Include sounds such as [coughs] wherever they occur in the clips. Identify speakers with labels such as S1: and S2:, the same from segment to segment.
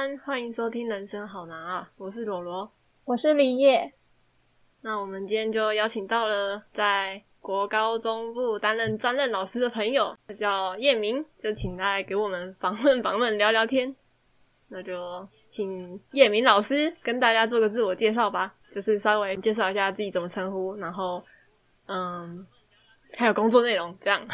S1: 安，欢迎收听《人生好难啊》，我是罗罗，
S2: 我是李叶。
S1: 那我们今天就邀请到了在国高中部担任专任老师的朋友，他叫叶明，就请他来给我们访问访问，聊聊天。那就请叶明老师跟大家做个自我介绍吧，就是稍微介绍一下自己怎么称呼，然后嗯，还有工作内容这样。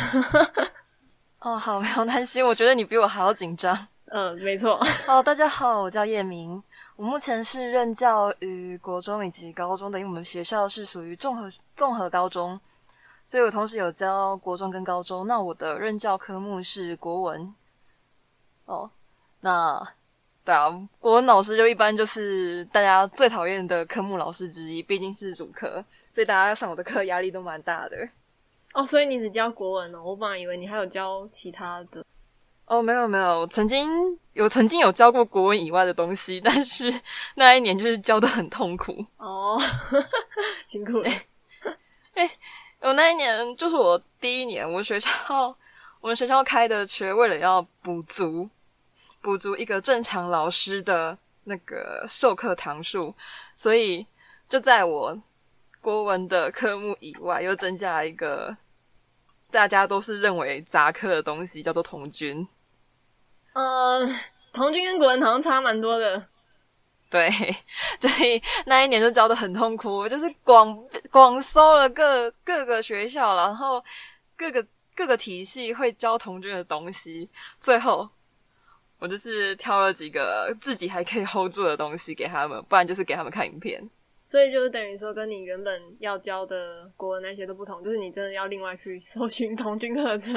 S1: [laughs]
S3: 哦，好，不要担心，我觉得你比我还要紧张。
S1: 嗯，没错。[laughs]
S3: 哦，大家好，我叫叶明，我目前是任教于国中以及高中的，因为我们学校是属于综合综合高中，所以我同时有教国中跟高中。那我的任教科目是国文。哦，那对啊，国文老师就一般就是大家最讨厌的科目老师之一，毕竟是主科，所以大家上我的课压力都蛮大的。
S1: 哦，所以你只教国文哦？我本来以为你还有教其他的。
S3: 哦，没有没有，曾经有曾经有教过国文以外的东西，但是 [laughs] 那一年就是教的很痛苦
S1: 哦，[laughs] 辛苦了。
S3: 哎，我那一年就是我第一年，我们学校我们学校开的学，为了要补足补足一个正常老师的那个授课堂数，所以就在我国文的科目以外，又增加了一个大家都是认为杂科的东西，叫做童军。
S1: 呃，童军跟国文好像差蛮多的，
S3: 对，[laughs] 所以那一年就教的很痛苦，就是广广搜了各各个学校，然后各个各个体系会教童军的东西，最后我就是挑了几个自己还可以 hold 住的东西给他们，不然就是给他们看影片。
S1: 所以就是等于说，跟你原本要教的国文那些都不同，就是你真的要另外去搜寻童军课程。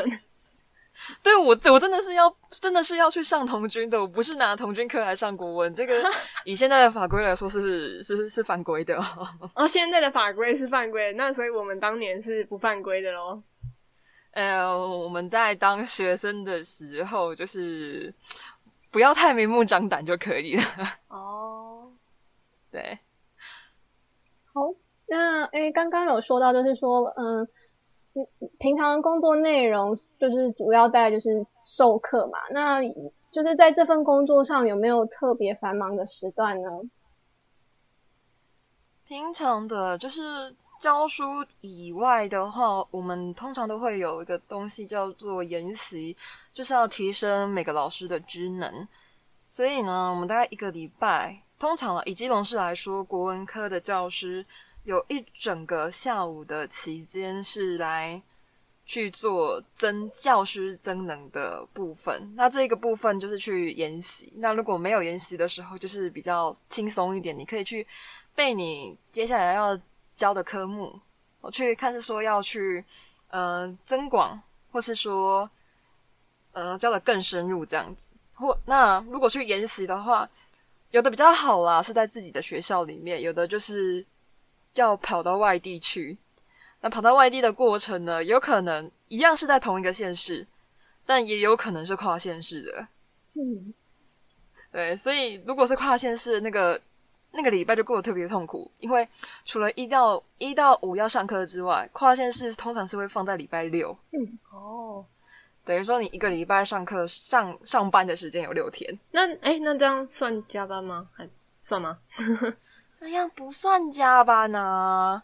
S1: [laughs]
S3: 对，我，我真的是要，真的是要去上童军的。我不是拿童军课来上国文，这个 [laughs] 以现在的法规来说是是是，是犯规的哦。[laughs]
S1: 哦，现在的法规是犯规，那所以我们当年是不犯规的喽。
S3: 呃，我们在当学生的时候，就是不要太明目张胆就可以了。哦，对。
S2: 好，那诶，刚刚有说到，就是说，嗯。平常工作内容就是主要在就是授课嘛，那就是在这份工作上有没有特别繁忙的时段呢？
S3: 平常的，就是教书以外的话，我们通常都会有一个东西叫做研习，就是要提升每个老师的职能。所以呢，我们大概一个礼拜，通常以基隆市来说，国文科的教师。有一整个下午的期间是来去做增教师增能的部分，那这个部分就是去研习。那如果没有研习的时候，就是比较轻松一点，你可以去背你接下来要教的科目，我去看是说要去呃增广，或是说呃教的更深入这样子。或那如果去研习的话，有的比较好啦，是在自己的学校里面，有的就是。要跑到外地去，那跑到外地的过程呢，有可能一样是在同一个县市，但也有可能是跨县市的。嗯，对，所以如果是跨县市，那个那个礼拜就过得特别痛苦，因为除了一到一到五要上课之外，跨县市通常是会放在礼拜六。嗯，哦，等于说你一个礼拜上课上上班的时间有六天。
S1: 那诶，那这样算加班吗？还算吗？
S3: 那样不算加班呢，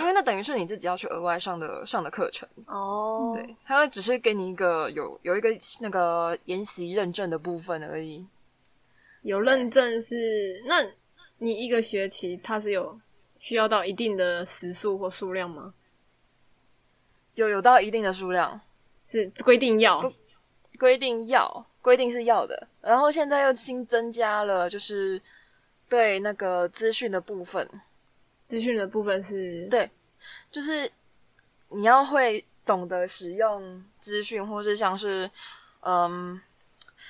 S3: 因为那等于是你自己要去额外上的 [laughs] 上的课程哦。对，他会只是给你一个有有一个那个研习认证的部分而已。
S1: 有认证是，那你一个学期它是有需要到一定的时数或数量吗？
S3: 有，有到一定的数量，
S1: 是规定要，
S3: 规定要，规定是要的。然后现在又新增加了，就是。对那个资讯的部分，
S1: 资讯的部分是
S3: 对，就是你要会懂得使用资讯，或是像是嗯，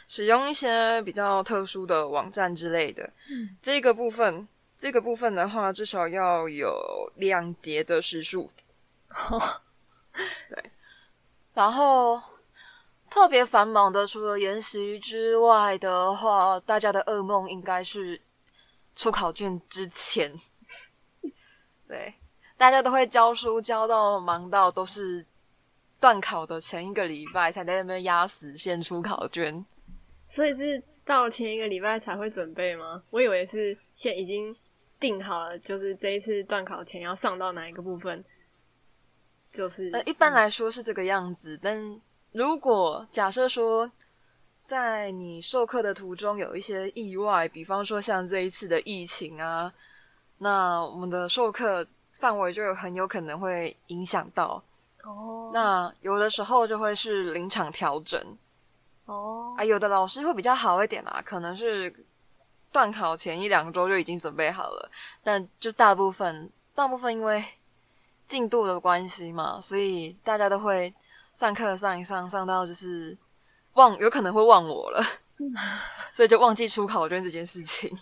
S3: 使用一些比较特殊的网站之类的。嗯，这个部分，这个部分的话，至少要有两节的时数。[laughs] 哦，对，然后特别繁忙的，除了研习之外的话，大家的噩梦应该是。出考卷之前，对，大家都会教书教到忙到都是断考的前一个礼拜才在那边压死线出考卷，
S1: 所以是到前一个礼拜才会准备吗？我以为是现已经定好了，就是这一次断考前要上到哪一个部分。就是
S3: 呃，一般来说是这个样子，嗯、但如果假设说在你授课的途中有一些意外，比方说像这一次的疫情啊，那我们的授课范围就很有可能会影响到。哦，那有的时候就会是临场调整。哦，oh. 啊，有的老师会比较好一点啦，可能是断考前一两周就已经准备好了，但就大部分，大部分因为进度的关系嘛，所以大家都会上课上一上，上到就是忘，有可能会忘我了，[laughs] 所以就忘记出考卷这件事情。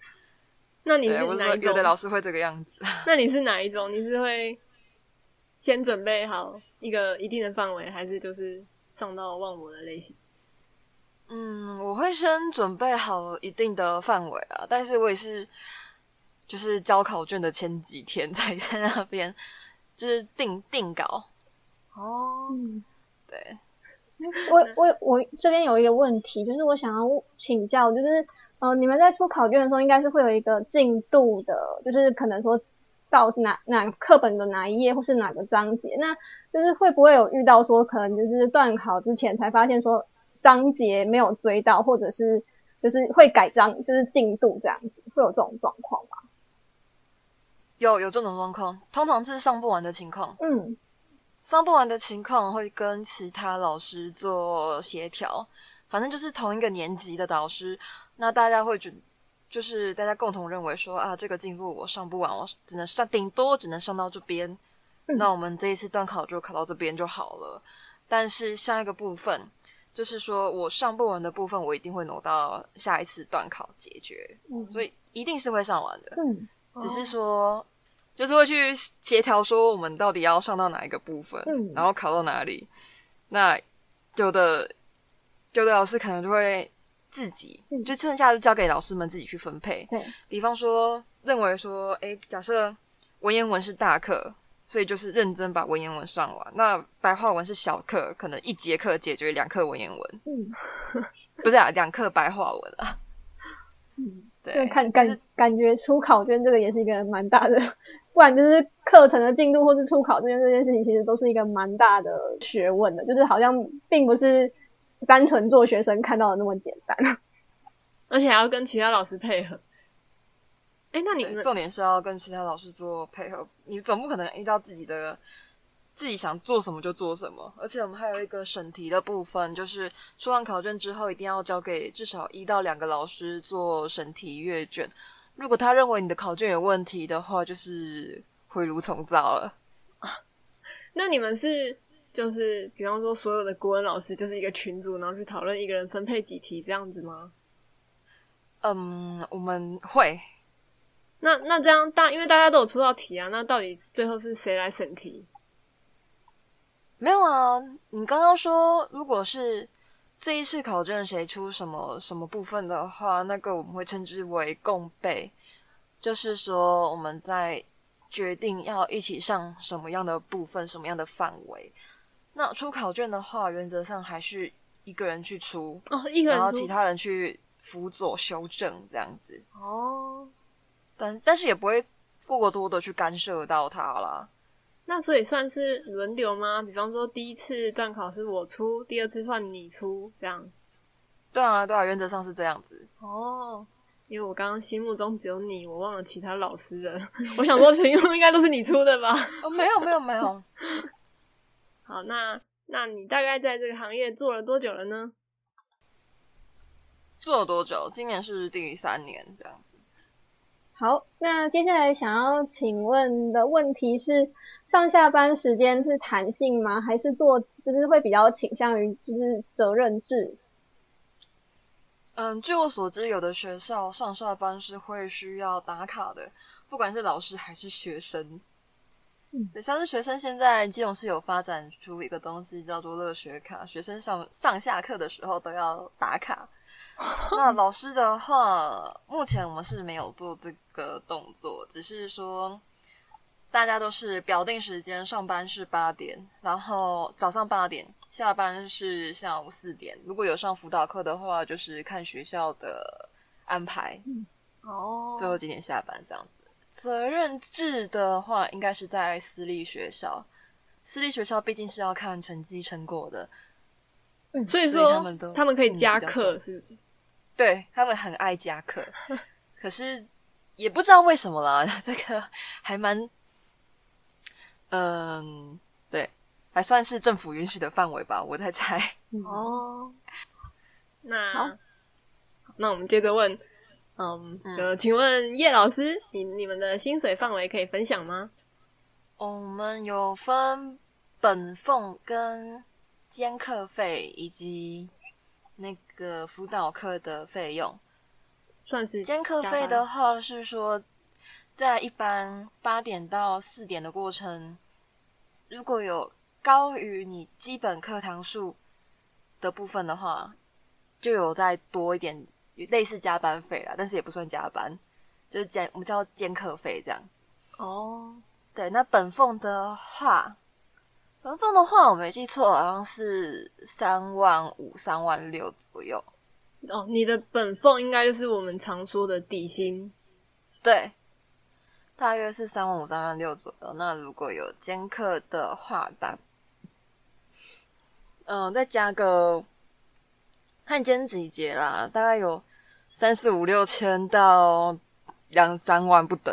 S3: [laughs]
S1: 那你是哪一
S3: 种？的老师会这个样子。
S1: 那你是哪一种？你是会先准备好一个一定的范围，还是就是？上到忘我的类型，
S3: 嗯，我会先准备好一定的范围啊，但是我也是，就是交考卷的前几天才 [laughs] 在那边，就是定定稿。哦，对，
S2: 我我我这边有一个问题，就是我想要请教，就是呃，你们在出考卷的时候，应该是会有一个进度的，就是可能说。到哪哪课本的哪一页，或是哪个章节，那就是会不会有遇到说，可能就是断考之前才发现说章节没有追到，或者是就是会改章，就是进度这样子，会有这种状况吗？
S3: 有有这种状况，通常是上不完的情况。嗯，上不完的情况会跟其他老师做协调，反正就是同一个年级的导师，那大家会觉得。就是大家共同认为说啊，这个进度我上不完，我只能上，顶多只能上到这边。嗯、那我们这一次段考就考到这边就好了。但是下一个部分，就是说我上不完的部分，我一定会挪到下一次段考解决。嗯、所以一定是会上完的。嗯，只是说，哦、就是会去协调说我们到底要上到哪一个部分，嗯、然后考到哪里。那有的有的老师可能就会。自己就剩下就交给老师们自己去分配。对，比方说认为说，哎、欸，假设文言文是大课，所以就是认真把文言文上完。那白话文是小课，可能一节课解决两课文言文。嗯，不是啊，两课白话文啊。[laughs]
S2: 嗯，对，看感是感觉出考卷这个也是一个蛮大的，不然就是课程的进度，或是出考卷这件事情，其实都是一个蛮大的学问的，就是好像并不是。单纯做学生看到的那么简单，
S1: 而且还要跟其他老师配合。哎、欸，那你
S3: 重点是要跟其他老师做配合，你总不可能依照自己的自己想做什么就做什么。而且我们还有一个审题的部分，就是出完考卷之后，一定要交给至少一到两个老师做审题阅卷。如果他认为你的考卷有问题的话，就是毁炉重造了。啊，[laughs]
S1: 那你们是？就是比方说，所有的国文老师就是一个群组，然后去讨论一个人分配几题这样子吗？
S3: 嗯，我们会。
S1: 那那这样大，因为大家都有出到题啊，那到底最后是谁来审题？
S3: 没有啊，你刚刚说，如果是这一次考卷谁出什么什么部分的话，那个我们会称之为共备，就是说我们在决定要一起上什么样的部分，什么样的范围。那出考卷的话，原则上还是一个人去出
S1: 哦，一个人，
S3: 然后其他人去辅佐修正这样子
S1: 哦。
S3: 但但是也不会过多的去干涉到他啦。
S1: 那所以算是轮流吗？比方说第一次段考是我出，第二次换你出，这样？
S3: 对啊，对啊，原则上是这样子。
S1: 哦，因为我刚刚心目中只有你，我忘了其他老师了。我想说全部应该都是你出的吧？[laughs]
S3: 哦，没有没有没有。
S1: 好，那那你大概在这个行业做了多久了呢？
S3: 做了多久？今年是第三年，这样子。
S2: 好，那接下来想要请问的问题是：上下班时间是弹性吗？还是做就是会比较倾向于就是责任制？
S3: 嗯，据我所知，有的学校上下班是会需要打卡的，不管是老师还是学生。嗯，像是学生现在基隆是有发展出一个东西叫做乐学卡，学生上上下课的时候都要打卡。[laughs] 那老师的话，目前我们是没有做这个动作，只是说大家都是表定时间，上班是八点，然后早上八点，下班是下午四点。如果有上辅导课的话，就是看学校的安排。
S1: 哦，
S3: 最后几点下班这样子。责任制的话，应该是在私立学校。私立学校毕竟是要看成绩成果的，
S1: 嗯、所以说他们都他们可以加课，是是？
S3: 对，他们很爱加课，可是也不知道为什么啦。[laughs] 这个还蛮，嗯，对，还算是政府允许的范围吧，我在猜。
S1: 哦，那好，那我们接着问，嗯，呃、嗯，请问叶老师，你你们的薪水范围可以分享吗？
S3: 我们有分本俸跟兼课费以及那个辅导课的费用，
S1: 算是
S3: 兼课费的话是说，在一般八点到四点的过程，如果有高于你基本课堂数的部分的话，就有再多一点，类似加班费啦，但是也不算加班，就是兼我们叫兼课费这样子。
S1: 哦。
S3: 对，那本俸的话，本俸的话，我没记错，好像是三万五、三万六左右。
S1: 哦，你的本俸应该就是我们常说的底薪。
S3: 对，大约是三万五、三万六左右。那如果有兼课的话，大，嗯，再加个看兼几节啦，大概有三四五六千到两三万不等。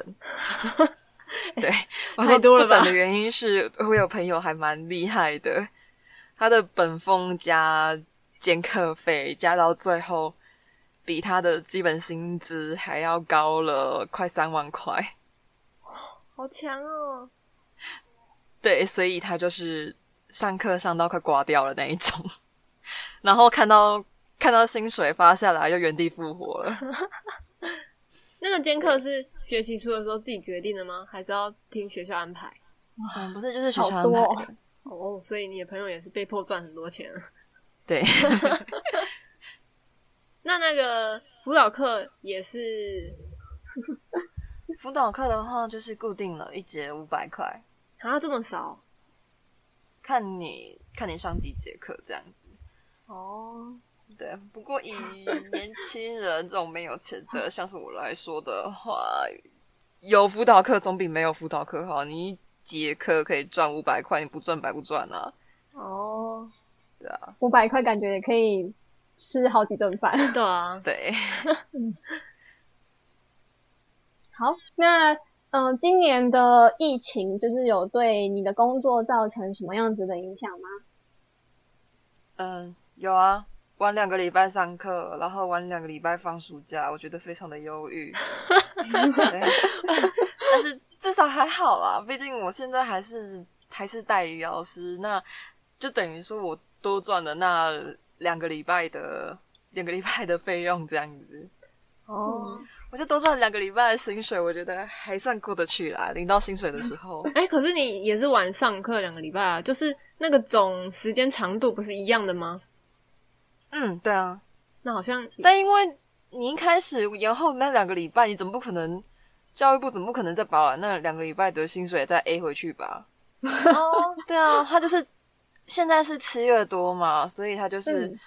S3: [laughs] [laughs] 对，
S1: 太多了吧？
S3: 的原因是我有朋友还蛮厉害的，他的本俸加兼课费加到最后，比他的基本薪资还要高了快三万块，
S1: 好强哦！
S3: 对，所以他就是上课上到快挂掉了那一种，[laughs] 然后看到看到薪水发下来，又原地复活了。[laughs]
S1: 那个兼课是学期初的时候自己决定的吗？还是要听学校安排？
S3: 嗯，不是，就是学校安排的。
S1: 哦，所以你的朋友也是被迫赚很多钱。[laughs]
S3: 对。[laughs]
S1: 那那个辅导课也是？[laughs]
S3: 辅导课的话，就是固定了一节五百块。
S1: 啊，这么少？
S3: 看你看你上几节课这样子。
S1: 哦。
S3: 对，不过以 [laughs] 年轻人这种没有钱的，像是我来说的话，有辅导课总比没有辅导课好。你一节课可以赚五百块，你不赚白不赚啊？
S1: 哦，
S3: 对啊，
S2: 五百块感觉也可以吃好几顿饭。
S1: 对啊，[laughs]
S3: 对。[laughs]
S2: 好，那嗯、呃，今年的疫情就是有对你的工作造成什么样子的影响吗？
S3: 嗯，有啊。晚两个礼拜上课，然后玩两个礼拜放暑假，我觉得非常的忧郁。[laughs] 但是至少还好啦，毕竟我现在还是还是代理老师，那就等于说我多赚了那两个礼拜的两个礼拜的费用这样子。
S1: 哦，
S3: 我就多赚两个礼拜的薪水，我觉得还算过得去啦。领到薪水的时候，
S1: 哎、欸，可是你也是晚上课两个礼拜啊，就是那个总时间长度不是一样的吗？
S3: 嗯，对啊，
S1: 那好像，
S3: 但因为你一开始延后那两个礼拜，你怎么不可能？教育部怎么不可能再把那两个礼拜的薪水再 A 回去吧？[laughs]
S1: 哦，
S3: 对啊，他就是现在是七月多嘛，所以他就是、
S1: 嗯、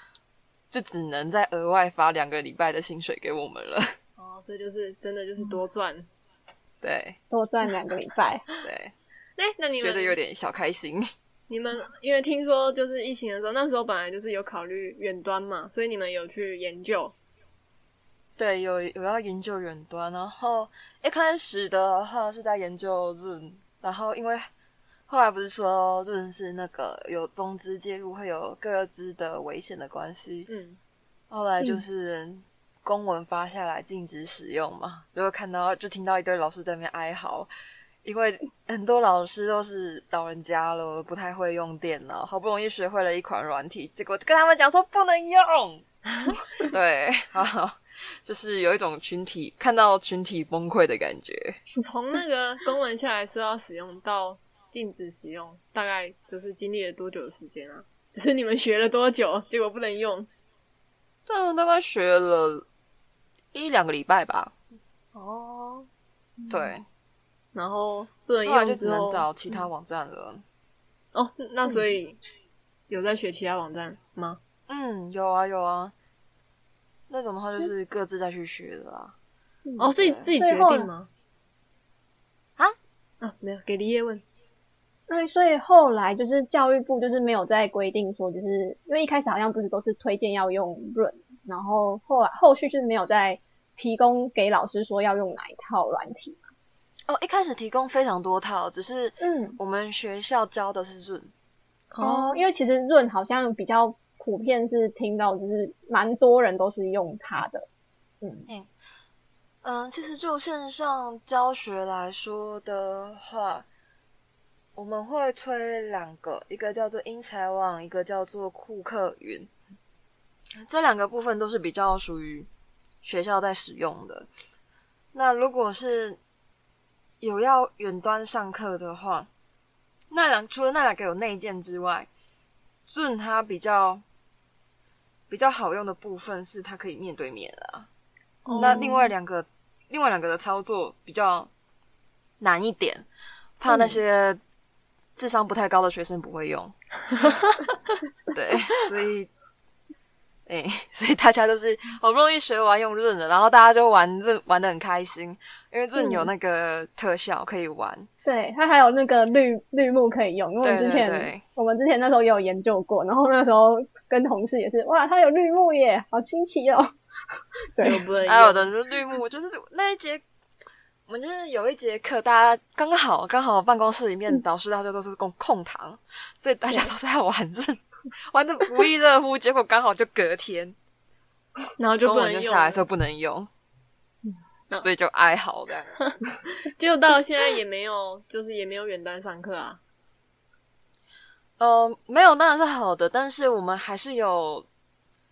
S3: 就只能再额外发两个礼拜的薪水给我们了。[laughs]
S1: 哦，所以就是真的就是多赚，
S3: 对，
S2: 多赚两个礼拜，[laughs]
S3: 对。
S1: 那、欸、那你们
S3: 觉得有点小开心。
S1: 你们因为听说就是疫情的时候，那时候本来就是有考虑远端嘛，所以你们有去研究。
S3: 对，有有要研究远端，然后一开始的话是在研究 Zoom，然后因为后来不是说 Zoom 是那个有中资介入会有各自的危险的关系，
S1: 嗯，
S3: 后来就是公文发下来禁止使用嘛，然后看到就听到一堆老师在那边哀嚎。因为很多老师都是老人家了，不太会用电脑，好不容易学会了一款软体，结果跟他们讲说不能用。[laughs] 对，好，就是有一种群体看到群体崩溃的感觉。
S1: 从那个公文下来说要使用到禁止使用，大概就是经历了多久的时间啊？就是你们学了多久，结果不能用？[laughs]
S3: 嗯，大概学了一两个礼拜吧。
S1: 哦，
S3: 对。
S1: 然后不能用，
S3: 就只能找其他网站了。
S1: 哦，那所以有在学其他网站吗？
S3: 嗯，有啊有啊。那种的话就是各自再去学的啦。
S1: 嗯、哦，自己自己决定吗？
S3: 啊
S1: 啊，没有，给李叶问。
S2: 那所以后来就是教育部就是没有再规定说，就是因为一开始好像不是都是推荐要用润，然后后来后续就是没有再提供给老师说要用哪一套软体。
S3: 哦，一开始提供非常多套，只是嗯，我们学校教的是润。
S2: 嗯、哦，因为其实润好像比较普遍，是听到就是蛮多人都是用它的。嗯嗯，
S3: 嗯，其实就线上教学来说的话。我们会推两个，一个叫做英才网，一个叫做库克云。这两个部分都是比较属于学校在使用的。那如果是有要远端上课的话，那两除了那两个有内建之外，Zoom 它比较比较好用的部分是它可以面对面啊。Oh. 那另外两个另外两个的操作比较难一点，怕那些。嗯智商不太高的学生不会用，[laughs] 对，所以，哎、欸，所以大家都是好不容易学完用润了，然后大家就玩润玩的很开心，因为润有那个特效可以玩，嗯、
S2: 对，它还有那个绿绿幕可以用，因为我们之前我们之前那时候也有研究过，然后那时候跟同事也是，哇，它有绿幕耶，好新奇哦，[laughs] 对，
S3: 还有的绿幕就是那一节。我们就是有一节课，大家刚好刚好办公室里面导师大家都是空空堂，所以大家都在玩这，[laughs] 玩的不亦乐乎。结果刚好就隔天，[laughs]
S1: 然后就不能用，
S3: 下来时候不能用，所以就哀嚎这样。[laughs]
S1: 就到现在也没有，就是也没有远端上课啊。
S3: 呃，没有当然是好的，但是我们还是有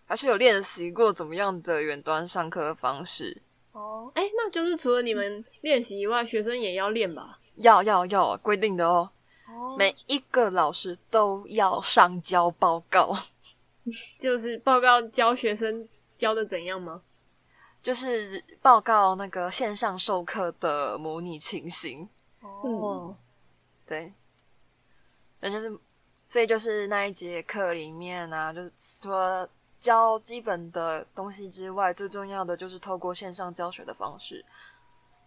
S3: 还是有练习过怎么样的远端上课的方式。
S1: 哦，哎，那就是除了你们练习以外，学生也要练吧？
S3: 要要要，规定的哦。哦，每一个老师都要上交报告，[laughs]
S1: 就是报告教学生教的怎样吗？
S3: 就是报告那个线上授课的模拟情形。
S1: 哦，
S3: 对，那就是，所以就是那一节课里面啊，就是说。教基本的东西之外，最重要的就是透过线上教学的方式。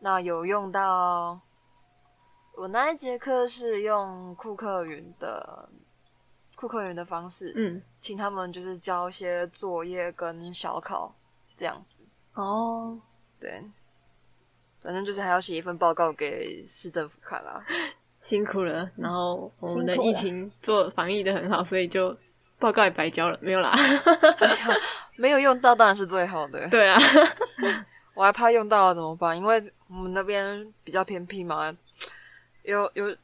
S3: 那有用到我那一节课是用库克云的库克云的方式，嗯，请他们就是交一些作业跟小考这样子。
S1: 哦，
S3: 对，反正就是还要写一份报告给市政府看啦，[laughs]
S1: 辛苦了。然后我们的疫情做防疫的很好，所以就。报告也白交了，没有啦，
S3: 没有用到当然是最好的。[laughs]
S1: 对啊，[laughs]
S3: 我还怕用到了怎么办？因为我们那边比较偏僻嘛，有有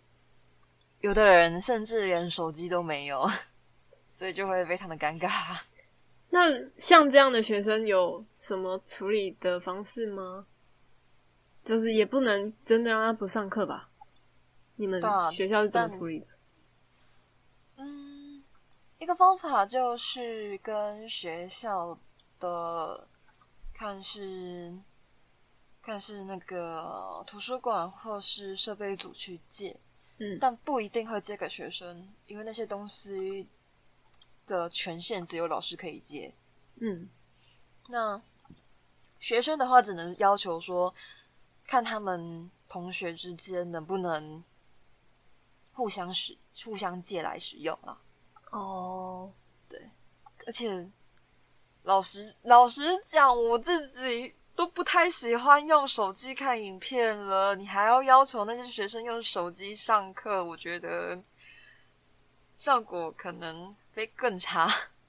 S3: 有的人甚至连手机都没有，所以就会非常的尴尬。
S1: 那像这样的学生有什么处理的方式吗？就是也不能真的让他不上课吧？你们学校是怎么处理的？
S3: 嗯一个方法就是跟学校的看是看是那个图书馆或是设备组去借，嗯，但不一定会借给学生，因为那些东西的权限只有老师可以借，
S1: 嗯，
S3: 那学生的话只能要求说，看他们同学之间能不能互相使互相借来使用啊。
S1: 哦，
S3: 对，而且老实老实讲，我自己都不太喜欢用手机看影片了。你还要要求那些学生用手机上课，我觉得效果可能会更差。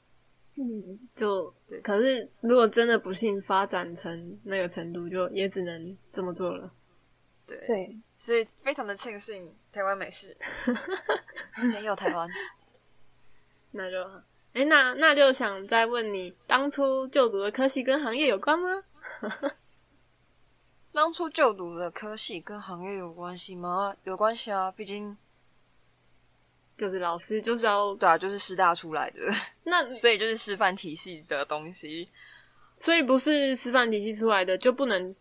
S3: [laughs]
S1: 嗯，就可是如果真的不幸发展成那个程度，就也只能这么做了。
S3: 对
S2: 对，
S3: 所以非常的庆幸台湾没事，[laughs] 没有台湾。[laughs]
S1: 那就，哎、欸，那那就想再问你，当初就读的科系跟行业有关吗？[laughs]
S3: 当初就读的科系跟行业有关系吗？有关系啊，毕竟
S1: 就是老师就是要
S3: 对啊，就是师大出来的，
S1: 那 [laughs]
S3: 所以就是师范体系的东西，
S1: 所以不是师范体系出来的就不能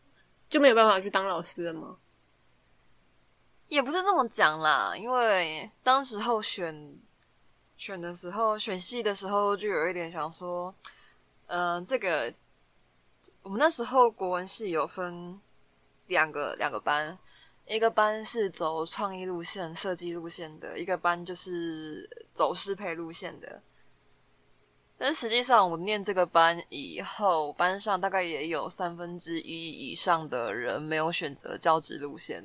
S1: 就没有办法去当老师了吗？
S3: 也不是这么讲啦，因为当时候选。选的时候，选系的时候就有一点想说，嗯、呃，这个我们那时候国文系有分两个两个班，一个班是走创意路线、设计路线的，一个班就是走师培路线的。但实际上，我念这个班以后，班上大概也有三分之一以上的人没有选择教职路线。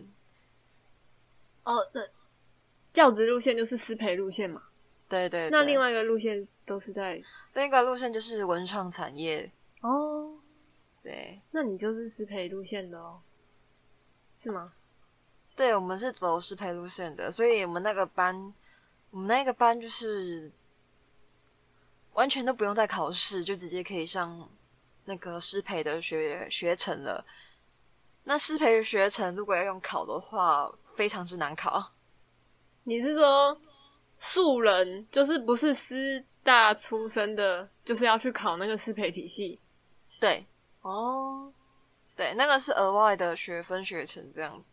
S1: 哦，那教职路线就是师培路线嘛？
S3: 对，对对。
S1: 那另外一个路线都是在
S3: 另一个路线就是文创产业
S1: 哦。
S3: 对，
S1: 那你就是师培路线的哦，是吗？
S3: 对，我们是走师培路线的，所以我们那个班，我们那个班就是。完全都不用再考试，就直接可以上那个师培的学学程了。那师培的学程如果要用考的话，非常之难考。
S1: 你是说素人就是不是师大出身的，就是要去考那个师培体系？
S3: 对，
S1: 哦，
S3: 对，那个是额外的学分学程这样子。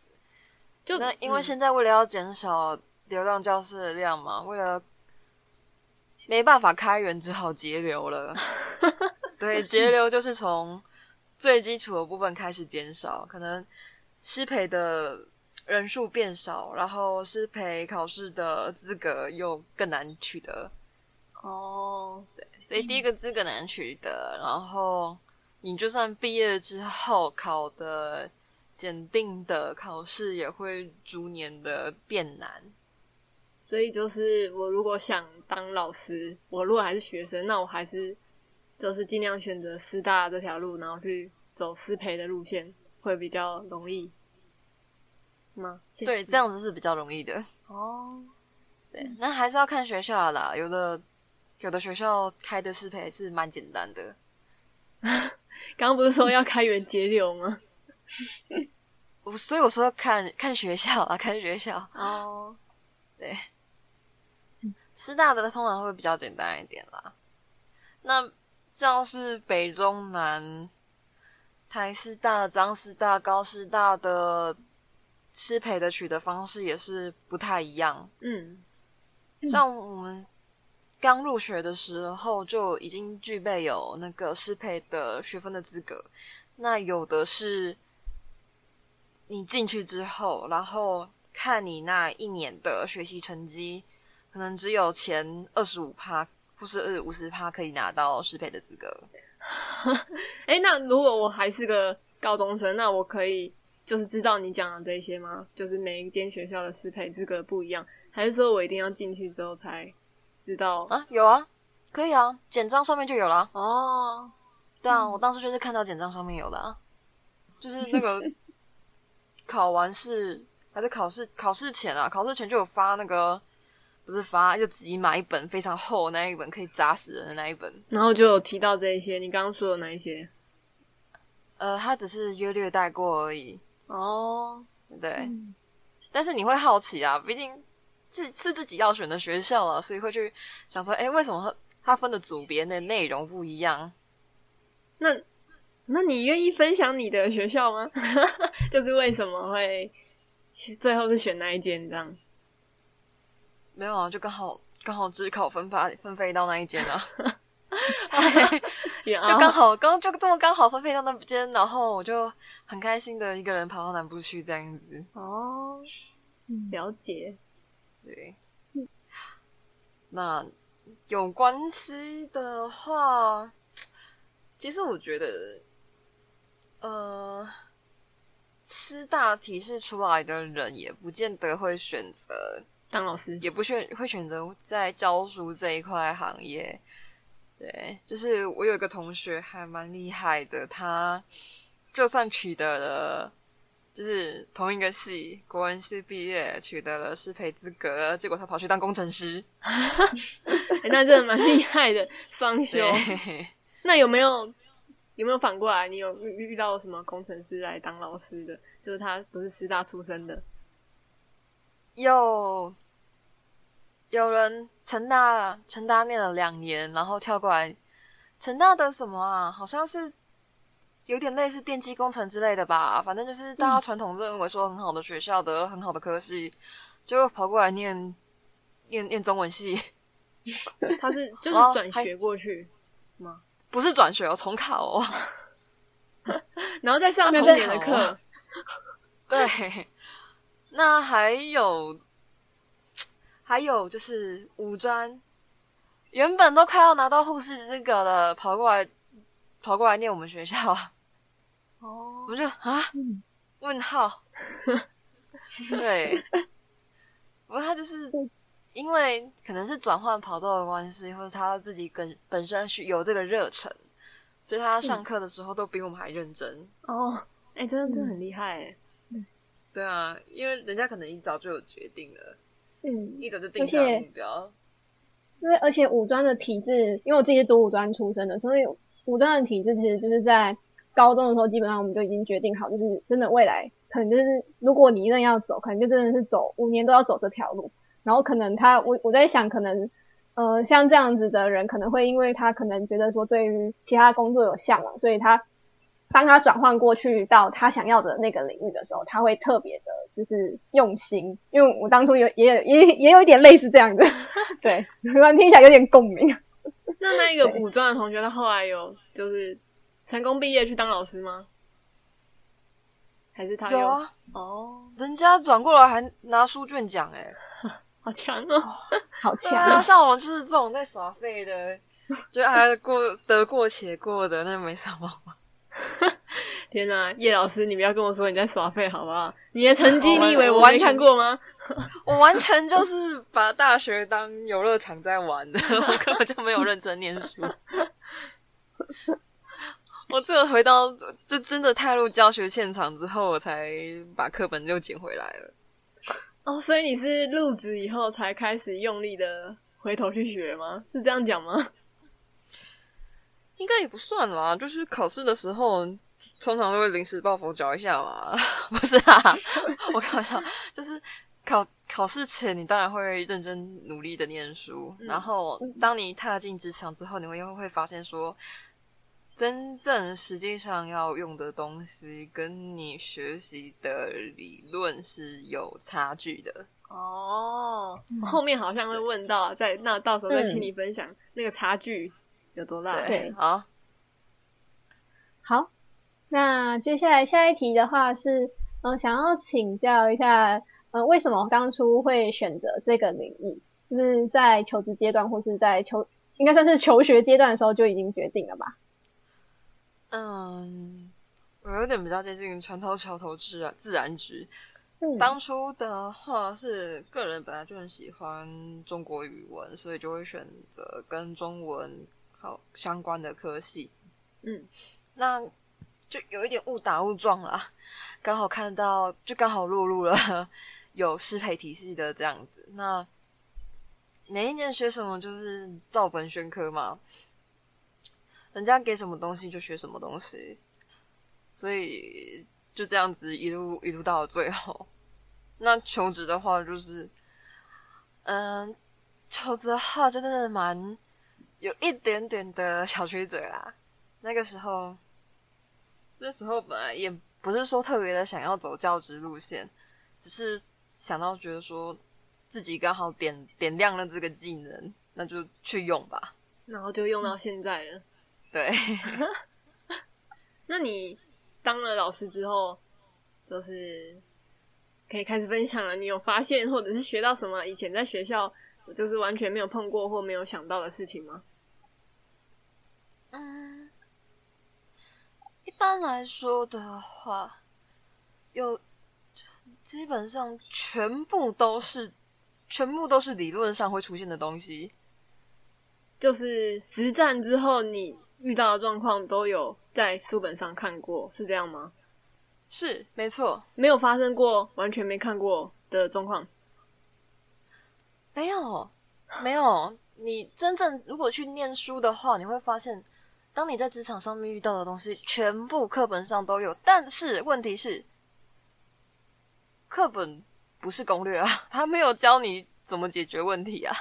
S1: 就
S3: 那因为现在为了要减少流浪教师的量嘛，为了。没办法开源，只好节流了。[laughs] 对，节流就是从最基础的部分开始减少，可能师培的人数变少，然后师培考试的资格又更难取得。
S1: 哦，
S3: 对，所以第一个资格难取得，然后你就算毕业之后考的检定的考试也会逐年的变难。
S1: 所以就是我如果想当老师，我如果还是学生，那我还是就是尽量选择师大这条路，然后去走师培的路线，会比较容易吗？
S3: 对，这样子是比较容易的。
S1: 哦，[laughs]
S3: 对，那还是要看学校啦。有的有的学校开的师培是蛮简单的。[laughs] [laughs]
S1: 刚刚不是说要开源节流吗？[laughs]
S3: 我所以我说看看学校啊，看学校。
S1: 哦，
S3: 对。师大的通常会比较简单一点啦。那像是北中南、台师大、彰师大、高师大的师培的取得方式也是不太一样。
S1: 嗯，
S3: 像我们刚入学的时候就已经具备有那个适配的学分的资格。那有的是你进去之后，然后看你那一年的学习成绩。可能只有前二十五趴或是五十趴可以拿到适配的资格。[laughs]
S1: 哎、那如果我还是个高中生，那我可以就是知道你讲的这些吗？就是每一间学校的适配资格不一样，还是说我一定要进去之后才知道
S3: 啊？有啊，可以啊，简章上面就有了。
S1: 哦，
S3: 对啊，我当时就是看到简章上面有的啊，就是 [laughs] 那个考完试还是考试考试前啊，考试前就有发那个。不是发，就自己买一本非常厚的那一本，可以砸死人的那一本。
S1: 然后就有提到这一些，你刚刚说的那一些？
S3: 呃，他只是约略带过而已。
S1: 哦，
S3: 对。嗯、但是你会好奇啊，毕竟是是自己要选的学校啊，所以会去想说，哎，为什么他分的组别的内容不一样？
S1: 那那你愿意分享你的学校吗？[laughs] 就是为什么会最后是选那一间这样？
S3: 没有啊，就刚好刚好只考分发分配到那一间啊，[laughs] [laughs] 就刚好刚就这么刚好分配到那间，然后我就很开心的一个人跑到南部去这样子。
S1: 哦，了解。
S3: 对，那有关系的话，其实我觉得，呃，师大提示出来的人也不见得会选择。
S1: 当老师。
S3: 也不选会选择在教书这一块行业，对，就是我有一个同学还蛮厉害的，他就算取得了，就是同一个系国文系毕业，取得了师培资格，结果他跑去当工程师，
S1: 欸、[laughs] 那真的蛮厉害的，双 [laughs] 修。那有没有有没有反过来？你有遇遇到什么工程师来当老师的？就是他不是师大出身的。
S3: 有有人成大成大念了两年，然后跳过来成大的什么啊？好像是有点类似电机工程之类的吧。反正就是大家传统认为说很好的学校的很好的科系，就跑过来念念念中文系。[laughs]
S1: 他是就是转学过去吗？
S3: 不是转学哦，重考哦。[laughs]
S1: 然后再上重点的课。
S3: 对，那还有还有就是五专，原本都快要拿到护士资格了，跑过来跑过来念我们学校。哦，我就啊，问号。[laughs] 对，不过他就是因为可能是转换跑道的关系，或者他自己本本身是有这个热忱，所以他上课的时候都比我们还认真。
S1: 哦，哎、欸，真的真的很厉害哎。
S3: 对啊，因为人家可能一早就有决定了，
S2: 嗯，
S3: 一早就定下了目标。
S2: 因为而且武专的体制，因为我自己是读武专出身的，所以武专的体制其实就是在高中的时候，基本上我们就已经决定好，就是真的未来可能就是如果你一定要走，可能就真的是走五年都要走这条路。然后可能他，我我在想，可能呃像这样子的人，可能会因为他可能觉得说对于其他工作有向往，所以他。当他转换过去到他想要的那个领域的时候，他会特别的，就是用心。因为我当初有也有也也有一点类似这样的，[laughs] 对，突然听起来有点共鸣。
S1: 那那一个古装的同学，他后来有就是成功毕业去当老师吗？还是他有？
S3: 有啊，
S1: 哦，
S3: 人家转过来还拿书卷奖，哎，[laughs]
S1: 好强哦，[laughs]
S2: 好强
S3: 啊！像我们就是这种在耍废的，[laughs] 就还过得过且过的，那没什么。
S1: 天哪，叶老师，你不要跟我说你在耍废好不好？你的成绩你以为我没看过吗？
S3: 我完全就是把大学当游乐场在玩的，我根本就没有认真念书。我这个回到就真的踏入教学现场之后，我才把课本又捡回来了。
S1: 哦，所以你是入职以后才开始用力的回头去学吗？是这样讲吗？[laughs]
S3: 应该也不算啦，就是考试的时候，通常都会临时抱佛脚一下嘛。[laughs] 不是啊，我开玩笑，就是考考试前，你当然会认真努力的念书，嗯、然后当你踏进职场之后，你会又会发现说，真正实际上要用的东西，跟你学习的理论是有差距的。
S1: 哦，后面好像会问到，在那到时候再请你分享那个差距。有多大？
S3: 对，好，
S2: 好。那接下来下一题的话是，嗯、呃，想要请教一下，呃，为什么当初会选择这个领域？就是在求职阶段，或是在求，应该算是求学阶段的时候就已经决定了吧？
S3: 嗯，我有点比较接近船头桥头自然自然直。
S2: 嗯，
S3: 当初的话是个人本来就很喜欢中国语文，所以就会选择跟中文。好相关的科系，
S1: 嗯，
S3: 那就有一点误打误撞啦，刚好看到，就刚好落入了 [laughs] 有适配体系的这样子。那每一年学什么就是照本宣科嘛，人家给什么东西就学什么东西，所以就这样子一路一路到了最后。[laughs] 那求职的话，就是，嗯，求职的话真的蛮。有一点点的小曲折啦。那个时候，那时候本来也不是说特别的想要走教职路线，只是想到觉得说自己刚好点点亮了这个技能，那就去用吧。
S1: 然后就用到现在了。
S3: 对。[laughs]
S1: 那你当了老师之后，就是可以开始分享了。你有发现或者是学到什么以前在学校？我就是完全没有碰过或没有想到的事情吗？
S3: 嗯，一般来说的话，有基本上全部都是全部都是理论上会出现的东西，
S1: 就是实战之后你遇到的状况都有在书本上看过，是这样吗？
S3: 是，没错，
S1: 没有发生过完全没看过的状况。
S3: 没有，没有。你真正如果去念书的话，你会发现，当你在职场上面遇到的东西，全部课本上都有。但是问题是，课本不是攻略啊，[laughs] 他没有教你怎么解决问题啊。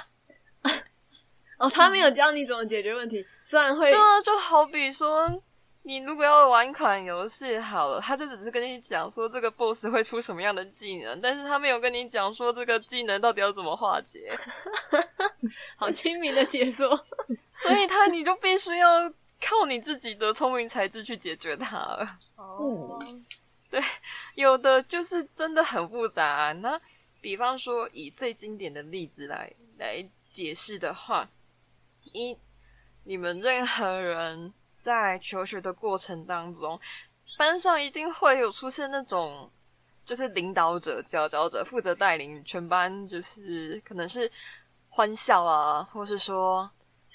S3: [laughs]
S1: 哦，他没有教你怎么解决问题，虽然会，
S3: 对啊，就好比说，你如果要玩一款游戏好了，他就只是跟你讲说这个 boss 会出什么样的技能，但是他没有跟你讲说这个技能到底要怎么化解。[laughs]
S1: 好亲民的解说，[laughs]
S3: 所以他你就必须要靠你自己的聪明才智去解决它了。
S1: 哦，
S3: 对，有的就是真的很复杂啊。那比方说以最经典的例子来来解释的话，一你们任何人。在求学的过程当中，班上一定会有出现那种，就是领导者、佼佼者，负责带领全班，就是可能是欢笑啊，或是说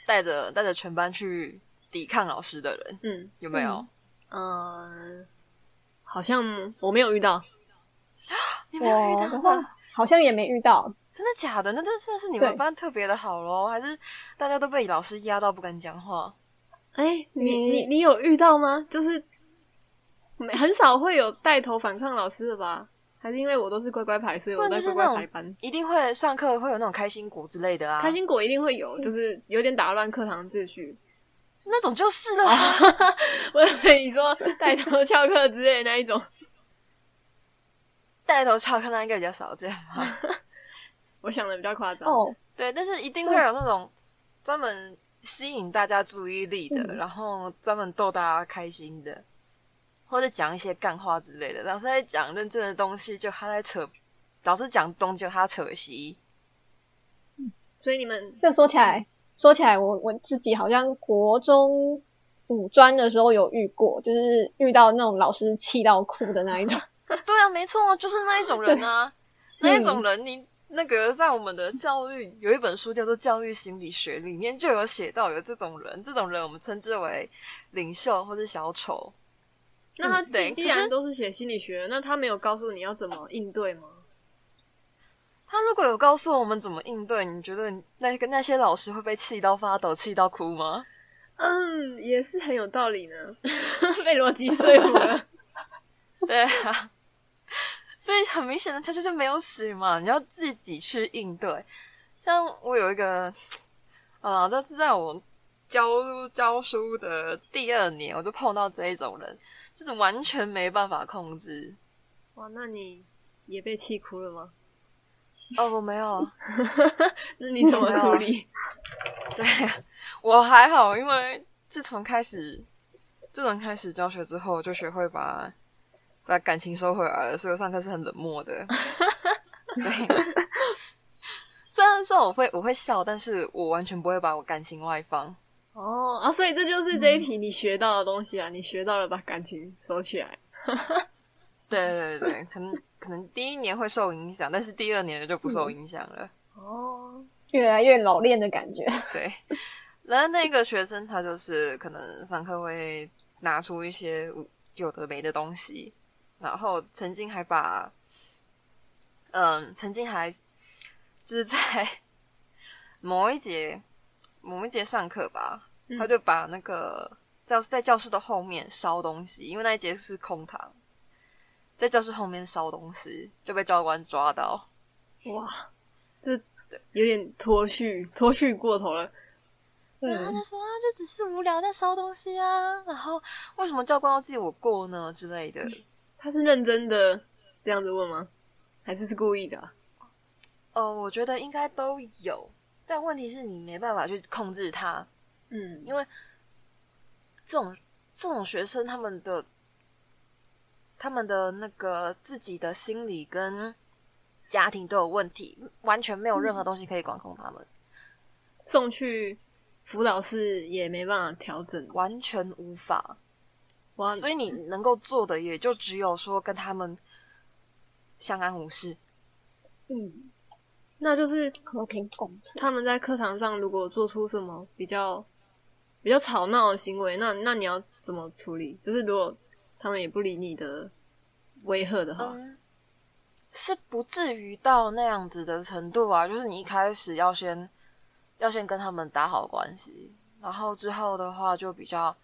S3: 带着带着全班去抵抗老师的人，
S1: 嗯，
S3: 有没有？
S1: 嗯，呃、好像我没有遇到，
S3: 你没有遇到
S2: 的话，好像也没遇到，
S3: 真的假的？那这算是你们班特别的好咯，还是大家都被老师压到不敢讲话？
S1: 哎、欸，你你你有遇到吗？就是没很少会有带头反抗老师的吧？还是因为我都是乖乖牌，所以我在乖乖牌班。
S3: 一定会上课会有那种开心果之类的啊！
S1: 开心果一定会有，就是有点打乱课堂秩序，
S3: 那种就是了。[laughs]
S1: 我以为你说带头翘课之类的那一种，[laughs]
S3: 带头翘课那应该比较少见吧？[laughs]
S1: 我想的比较夸张
S2: 哦。
S3: 对，但是一定会有那种专门。吸引大家注意力的，嗯、然后专门逗大家开心的，或者讲一些干话之类的。老师在讲认真的东西，就他在扯；老师讲东，就他扯西。
S1: 所以你们
S2: 这说起来，说起来我，我我自己好像国中五专的时候有遇过，就是遇到那种老师气到哭的那一种。[laughs]
S3: 对啊，没错，就是那一种人啊，[laughs] 那一种人你。那个在我们的教育有一本书叫做《教育心理学》，里面就有写到有这种人，这种人我们称之为领袖或是小丑。
S1: 那他既然都是写心理学，那他没有告诉你要怎么应对吗？
S3: 他如果有告诉我们怎么应对，你觉得那个那些老师会被气到发抖、气到哭吗？
S1: 嗯，也是很有道理呢，[laughs] [laughs] 被逻辑说服了。
S3: 对啊。所以很明显的，他就是没有死嘛，你要自己去应对。像我有一个，啊，这是在我教教书的第二年，我就碰到这一种人，就是完全没办法控制。
S1: 哇，那你也被气哭了吗？
S3: 哦，我没有。[laughs]
S1: 那你怎么处理？[laughs]
S3: 对，我还好，因为自从开始，自从开始教学之后，就学会把。把感情收回来了，所以我上课是很冷漠的。[laughs] 对，[laughs] 虽然说我会我会笑，但是我完全不会把我感情外放。
S1: 哦啊，所以这就是这一题你学到的东西啊！嗯、你学到了把感情收起来。
S3: 对 [laughs] 对对，可能可能第一年会受影响，但是第二年就不受影响了。
S1: 嗯、哦，
S2: 越来越老练的感觉。
S3: 对，然后那个学生他就是可能上课会拿出一些有的没的东西。然后曾经还把，嗯，曾经还就是在 [laughs] 某一节某一节上课吧，嗯、他就把那个教室在教室的后面烧东西，因为那一节是空堂，在教室后面烧东西就被教官抓到。
S1: 哇，这有点脱序脱序过头了。
S3: 对，他就说啊，就只是无聊在烧东西啊，然后为什么教官要记我过呢之类的。
S1: 他是认真的这样子问吗？还是是故意的啊？
S3: 呃，我觉得应该都有，但问题是你没办法去控制他，
S1: 嗯，
S3: 因为这种这种学生他们的他们的那个自己的心理跟家庭都有问题，完全没有任何东西可以管控他们，
S1: 送去辅导室也没办法调整，
S3: 完全无法。
S1: 哇
S3: 所以你能够做的也就只有说跟他们相安无事。
S1: 嗯，那就是他们在课堂上如果做出什么比较比较吵闹的行为，那那你要怎么处理？就是如果他们也不理你的威吓的话，
S3: 嗯，是不至于到那样子的程度啊。就是你一开始要先要先跟他们打好关系，然后之后的话就比较。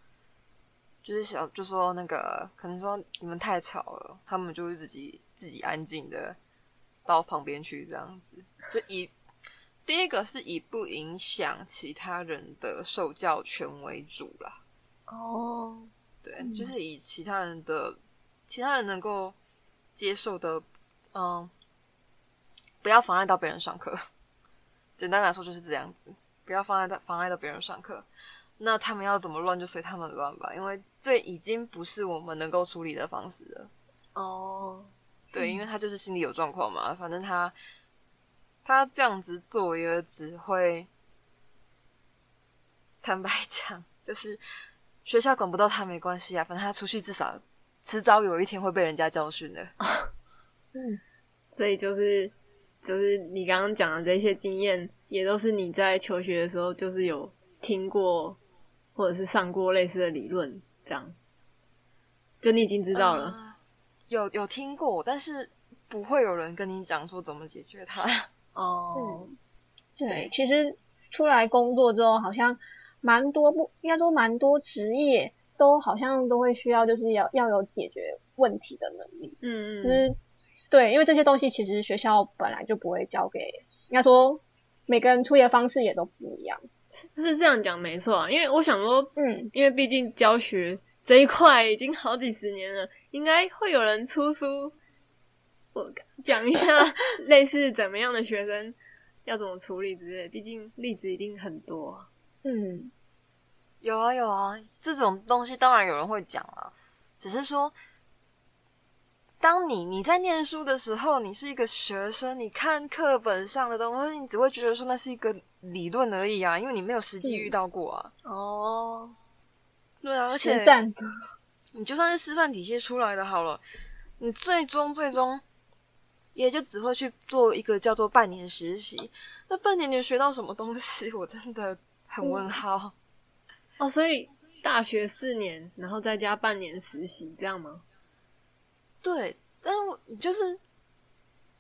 S3: 就是小，就说那个，可能说你们太吵了，他们就会自己自己安静的到旁边去这样子。就以第一个是以不影响其他人的受教权为主啦。
S1: 哦，
S3: 对，嗯、就是以其他人的其他人能够接受的，嗯，不要妨碍到别人上课。[laughs] 简单来说就是这样子，不要妨碍到妨碍到别人上课。那他们要怎么乱就随他们乱吧，因为这已经不是我们能够处理的方式了。
S1: 哦，
S3: 对，因为他就是心理有状况嘛，反正他他这样子做也只会，坦白讲，就是学校管不到他没关系啊，反正他出去至少迟早有一天会被人家教训的。[laughs]
S1: 嗯，所以就是就是你刚刚讲的这些经验，也都是你在求学的时候就是有听过。或者是上过类似的理论，这样，就你已经知道了，
S3: 呃、有有听过，但是不会有人跟你讲说怎么解决它。
S1: 哦、
S2: 嗯，对，其实出来工作之后，好像蛮多不应该说蛮多职业都好像都会需要，就是要要有解决问题的能力。
S1: 嗯嗯，
S2: 就是对，因为这些东西其实学校本来就不会教给，应该说每个人处理的方式也都不一样。
S1: 是这样讲没错啊，因为我想说，
S2: 嗯，
S1: 因为毕竟教学这一块已经好几十年了，应该会有人出书，我讲一下 [laughs] 类似怎么样的学生要怎么处理之类，毕竟例子一定很多。
S2: 嗯，
S3: 有啊有啊，这种东西当然有人会讲啊，只是说。当你你在念书的时候，你是一个学生，你看课本上的东西，你只会觉得说那是一个理论而已啊，因为你没有实际遇到过啊。
S1: 哦，
S3: 对啊，而且你就算是师范体系出来的好了，你最终最终也就只会去做一个叫做半年实习。那半年你学到什么东西？[laughs] 我真的很问号。
S1: 哦，所以大学四年，然后再加半年实习，这样吗？
S3: 对，但是我就是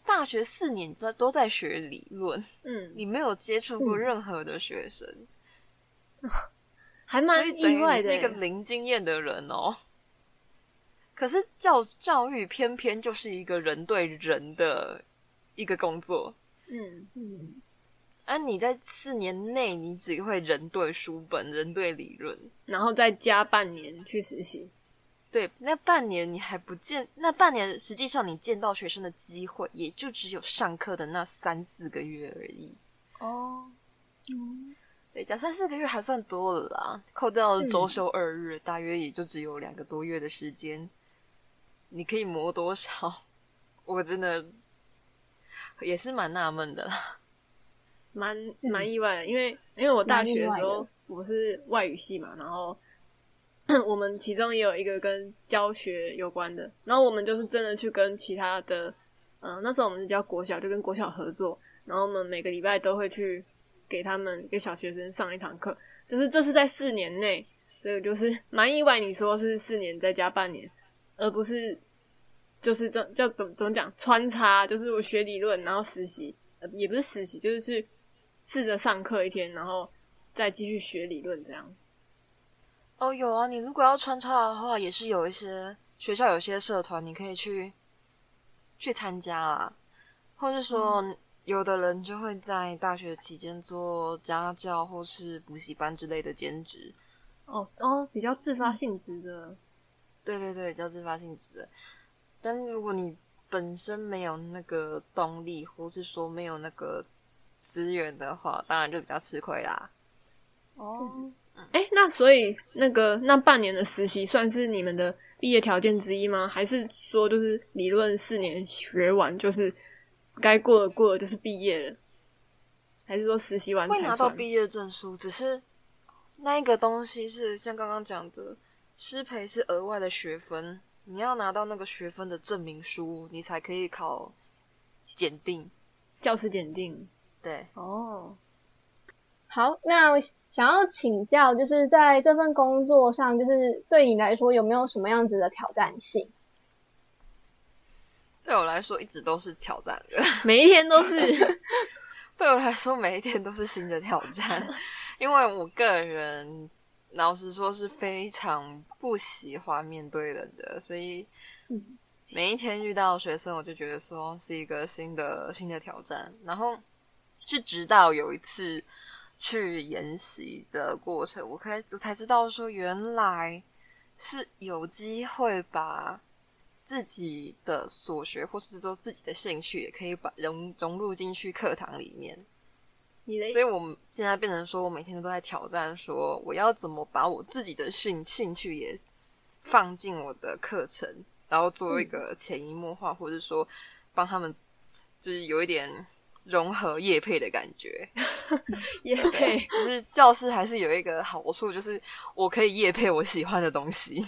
S3: 大学四年都都在学理论，
S1: 嗯，
S3: 你没有接触过任何的学生，
S1: 嗯、还蛮意外的，
S3: 是一个零经验的人哦。可是教教育偏偏就是一个人对人的一个工作，
S1: 嗯嗯，
S3: 而、啊、你在四年内，你只会人对书本，人对理论，
S1: 然后再加半年去实习。
S3: 对，那半年你还不见，那半年实际上你见到学生的机会，也就只有上课的那三四个月而已。
S1: 哦，
S3: 嗯，对，讲三四个月还算多了啦，扣掉周休二日，嗯，大约也就只有两个多月的时间。你可以磨多少？我真的也是蛮纳闷的啦，
S1: 蛮蛮意外的，因为因为我大学的时候我是外语系嘛，然后。[clears throat] 我们其中也有一个跟教学有关的，然后我们就是真的去跟其他的，嗯、呃，那时候我们是教国小，就跟国小合作，然后我们每个礼拜都会去给他们给小学生上一堂课，就是这是在四年内，所以就是蛮意外，你说是四年再加半年，而不是就是这叫怎么怎么讲穿插，就是我学理论，然后实习，呃，也不是实习，就是去试着上课一天，然后再继续学理论这样。
S3: 哦，有啊！你如果要穿插的话，也是有一些学校有些社团，你可以去去参加啦。或者说，嗯，有的人就会在大学期间做家教或是补习班之类的兼职。
S1: 哦哦，比较自发性质的。
S3: 对对对，比较自发性质的。但如果你本身没有那个动力，或是说没有那个资源的话，当然就比较吃亏啦。
S1: 哦。嗯哎、欸，那所以那个那半年的实习算是你们的毕业条件之一吗？还是说就是理论四年学完就是该过的过了就是毕业了？还是说实习完才
S3: 会拿到毕业证书？只是那一个东西是像刚刚讲的，师培是额外的学分，你要拿到那个学分的证明书，你才可以考检定，
S1: 教师检定。
S3: 对，
S1: 哦，
S2: 好，那。想要请教，就是在这份工作上，就是对你来说有没有什么样子的挑战性？[laughs]
S3: 对我来说，一直都是挑战的，[laughs]
S1: 每一天都是。[laughs]
S3: 对我来说，每一天都是新的挑战，因为我个人老实说是非常不喜欢面对人的，所以每一天遇到学生，我就觉得说是一个新的新的挑战。然后是直到有一次。去研习的过程，我开我才知道说，原来是有机会把自己的所学，或是说自己的兴趣，也可以把融融入进去课堂里面。所以，我们现在变成说，我每天都在挑战，说我要怎么把我自己的兴兴趣也放进我的课程，然后做一个潜移默化，或者说帮他们，就是有一点融合业配的感觉。[laughs]
S1: 业配
S3: 就是教室还是有一个好处，就是我可以业配我喜欢的东西。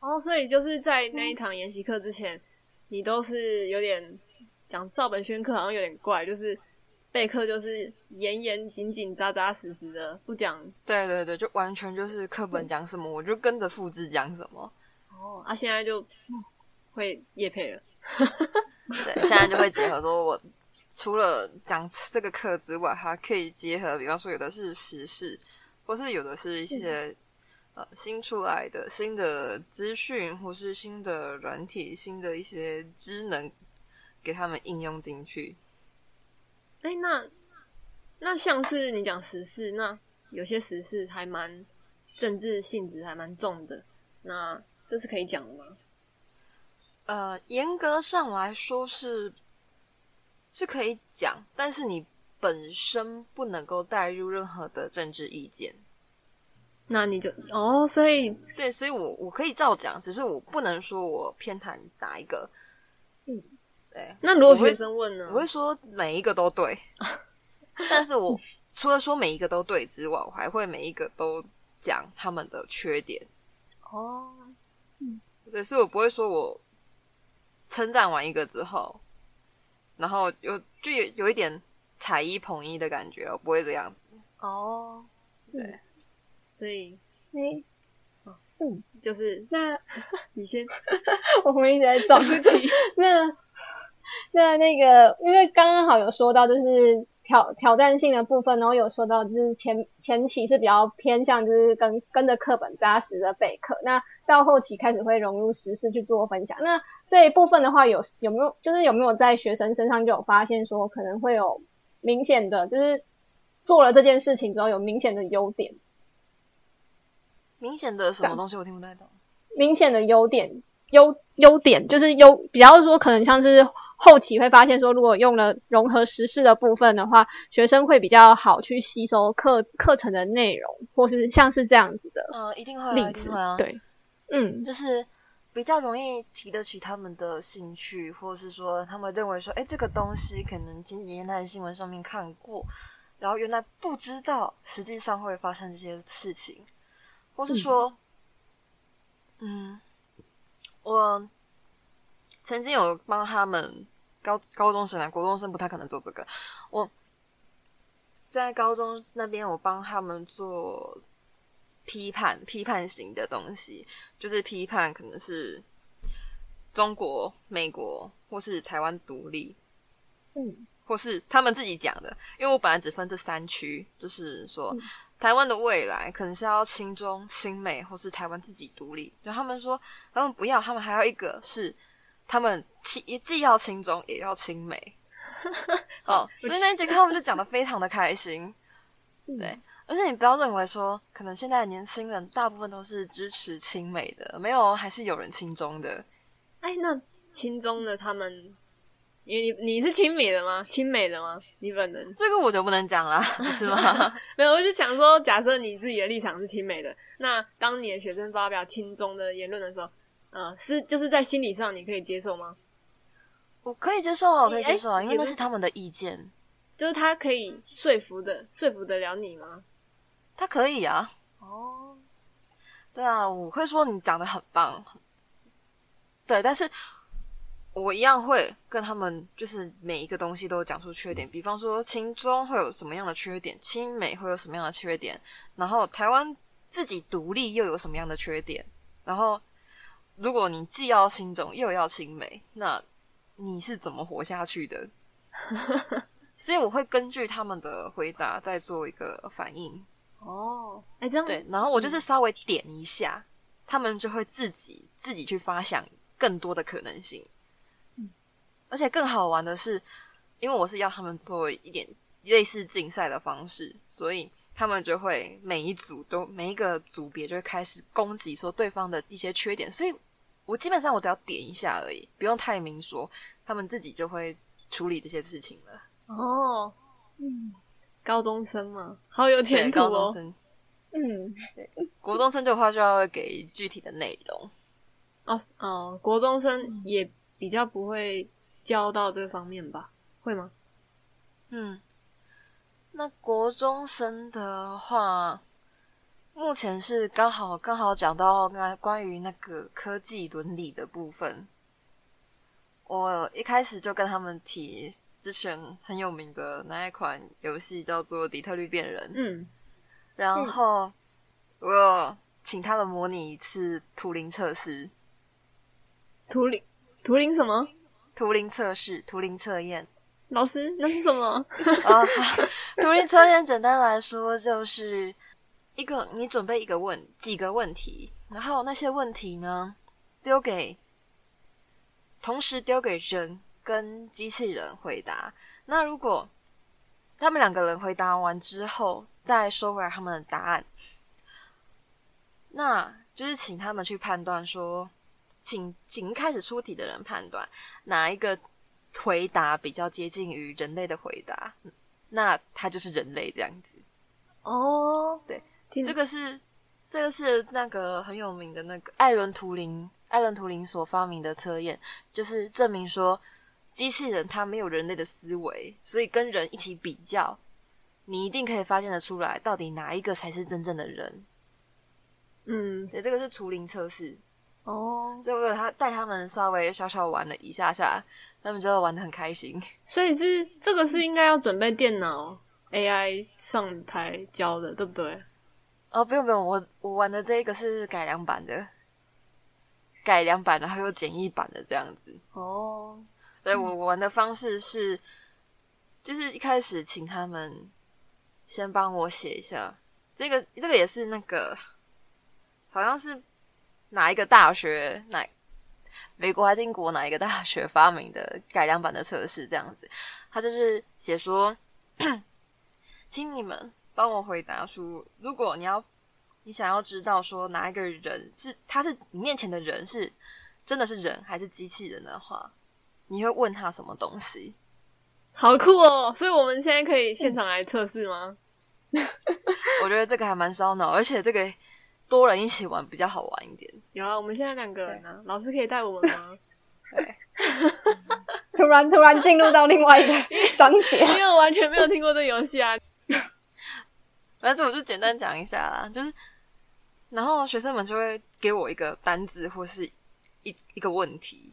S1: 哦，所以就是在那一堂研习课之前，你都是有点讲照本宣科，好像有点怪，就是。备课就是严严谨谨、扎扎实实的，不讲。
S3: 对对对，就完全就是课本讲什么，我就跟着复制讲什么。
S1: 哦，啊，现在就会夜配了。
S3: 对，现在就会结合，说我除了讲这个课之外，还可以结合，比方说有的是时事，或是有的是一些、嗯、呃新出来的新的资讯，或是新的软体、新的一些职能，给他们应用进去。
S1: 哎、欸，那那像是你讲时事，那有些时事还蛮政治性质还蛮重的，那这是可以讲的吗？
S3: 呃，严格上来说是是可以讲，但是你本身不能够带入任何的政治意见。
S1: 那你就哦，所以
S3: 对，所以我我可以照讲，只是我不能说我偏袒哪一个。
S1: 嗯。对那如果学生问呢？
S3: 我会说每一个都对，[laughs] 但是我除了说每一个都对之外，我还会每一个都讲他们的缺点。
S1: 哦，嗯，
S3: 对，所以我不会说我称赞完一个之后，然后有就有有一点踩一捧一的感觉，我不会这样子。
S1: 哦，
S3: 对，
S1: 嗯、所以，
S2: 哎，嗯，
S1: 就是
S2: 那 [laughs]
S1: 你先，[laughs]
S2: 我们一直在撞击 [laughs] 那。那那个，因为刚刚好有说到，就是挑挑战性的部分，然后有说到，就是前前期是比较偏向，就是跟跟着课本扎实的备课，那到后期开始会融入时事去做分享。那这一部分的话，有有没有，就是有没有在学生身上就有发现说，可能会有明显的，就是做了这件事情之后有明显的优点？
S3: 明显的什么东西我听不太懂。
S2: 明显的优点，优优点就是优，比较说可能像是。后期会发现说，如果用了融合时事的部分的话，学生会比较好去吸收课课程的内容，或是像是这样子的。
S3: 嗯、呃，一定会、啊，一定会啊。
S2: 对，嗯，
S3: 就是比较容易提得起他们的兴趣，或是说他们认为说，哎，这个东西可能前几天在新闻上面看过，然后原来不知道实际上会发生这些事情，或是说，嗯，嗯我。曾经有帮他们高高中生啊，国中生不太可能做这个。我在高中那边，我帮他们做批判、批判型的东西，就是批判可能是中国、美国或是台湾独立，
S2: 嗯，
S3: 或是他们自己讲的。因为我本来只分这三区，就是说、嗯、台湾的未来可能是要亲中、亲美，或是台湾自己独立。然后他们说他们不要，他们还要一个是。他们既既要轻中也要亲美，[laughs] 哦，所以那节课他们就讲的非常的开心，对，而且你不要认为说，可能现在的年轻人大部分都是支持亲美的，没有，还是有人亲中的。
S1: 哎，那亲中的他们，你你你是亲美的吗？亲美的吗？你本人
S3: 这个我就不能讲了，[laughs] 是吗？[laughs]
S1: 没有，我就想说，假设你自己的立场是亲美的，那当你的学生发表亲中的言论的时候。嗯，是就是在心理上你可以接受吗？
S3: 我可以接受啊，我可以接受啊，因为那是他们的意见，
S1: 就是他可以说服的，说服得了你吗？
S3: 他可以啊。
S1: 哦，
S3: 对啊，我会说你讲得很棒，对，但是我一样会跟他们，就是每一个东西都讲出缺点，比方说亲中会有什么样的缺点，亲美会有什么样的缺点，然后台湾自己独立又有什么样的缺点，然后。如果你既要亲中又要亲美，那你是怎么活下去的？[laughs] 所以我会根据他们的回答再做一个反应。
S1: 哦，哎，这样
S3: 对，然后我就是稍微点一下，嗯、他们就会自己自己去发想更多的可能性。
S1: 嗯，
S3: 而且更好玩的是，因为我是要他们做一点类似竞赛的方式，所以他们就会每一组都每一个组别就会开始攻击说对方的一些缺点，所以我基本上我只要点一下而已，不用太明说，他们自己就会处理这些事情了。
S1: 哦，嗯，高中生嘛，好有前途哦。
S3: 高中生，
S2: 嗯，[laughs]
S3: 对，国中生的话就要给具体的内容。
S1: 哦哦，国中生也比较不会教到这方面吧？会吗？
S3: 嗯。那国中生的话，目前是刚好刚好讲到那关于那个科技伦理的部分。我一开始就跟他们提之前很有名的那一款游戏叫做《底特律变人》，
S1: 嗯，
S3: 然后我请他们模拟一次图灵测试。
S1: 图灵图灵什么？
S3: 图灵测试，图灵测验。
S1: 老师，那是什么？啊，[laughs]
S3: 图灵测验简单来说就是一个你准备一个问几个问题，然后那些问题呢丢给同时丢给人跟机器人回答。那如果他们两个人回答完之后再收回来他们的答案，那就是请他们去判断说，请请一开始出题的人判断哪一个。回答比较接近于人类的回答，那他就是人类这样子。
S1: 哦，
S3: 对，这个是这个是那个很有名的那个艾伦图灵，艾伦图灵所发明的测验，就是证明说机器人它没有人类的思维，所以跟人一起比较，你一定可以发现得出来，到底哪一个才是真正的人。
S1: 嗯，
S3: 对，这个是图灵测试。
S1: 哦，
S3: 所以我有他带他们稍微小小玩了一下下。他们就玩的很开心，
S1: 所以是这个是应该要准备电脑 AI 上台教的，对不对？
S3: 哦，不用不用，我我玩的这个是改良版的，改良版的还有简易版的这样子。
S1: 哦，
S3: 所以我我玩的方式是，就是一开始请他们先帮我写一下，这个这个也是那个，好像是哪一个大学哪。美国还是英国哪一个大学发明的改良版的测试？这样子，他就是写说，[clears throat] 请你们帮我回答出，如果你要，你想要知道说哪一个人是他是你面前的人是真的是人还是机器人的话，你会问他什么东西？
S1: 好酷哦！所以我们现在可以现场来测试吗？
S3: 我觉得这个还蛮烧脑，而且这个。多人一起玩比较好玩一点。
S1: 有啊，我们现在两个人啊，老师可以带我们吗？[laughs]
S3: 对。
S2: 突然突然进入到另外一个章节，[laughs]
S1: 因为我完全没有听过这游戏啊。[laughs]
S3: 反正我就简单讲一下啦，就是，然后学生们就会给我一个单字或是一一个问题，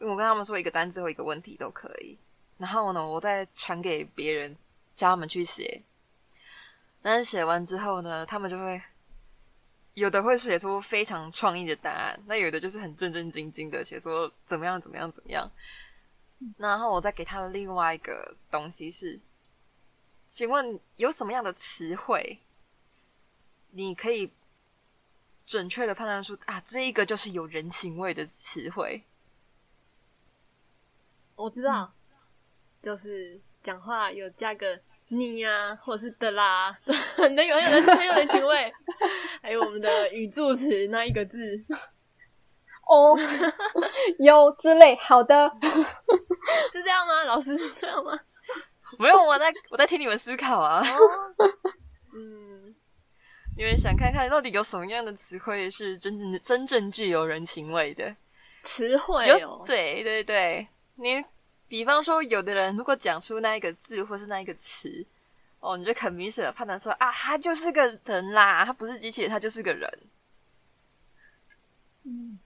S3: 我跟他们说一个单字或一个问题都可以。然后呢，我再传给别人，叫他们去写。但是写完之后呢，他们就会。有的会写出非常创意的答案，那有的就是很正正经经的写说怎么样怎么样怎么样。然后我再给他们另外一个东西是，请问有什么样的词汇，你可以准确的判断出啊，这一个就是有人情味的词汇。
S1: 我知道，就是讲话有加个。你呀、啊，或者是的啦，[laughs] 很有很有人很有人情味。还有我们的语助词那一个字，
S2: 哦，有之类。好的，
S1: 是这样吗？老师是这样吗？
S3: 没有，我在我在听你们思考啊。
S1: 嗯，
S3: 你们想看看到底有什么样的词汇是真正真正具有人情味的
S1: 词汇哦？对
S3: 对对，你。比方说，有的人如果讲出那一个字或是那一个词，哦，你就很明显的判断说啊，他就是个人啦，他不是机器人，他就是个人。
S2: 嗯，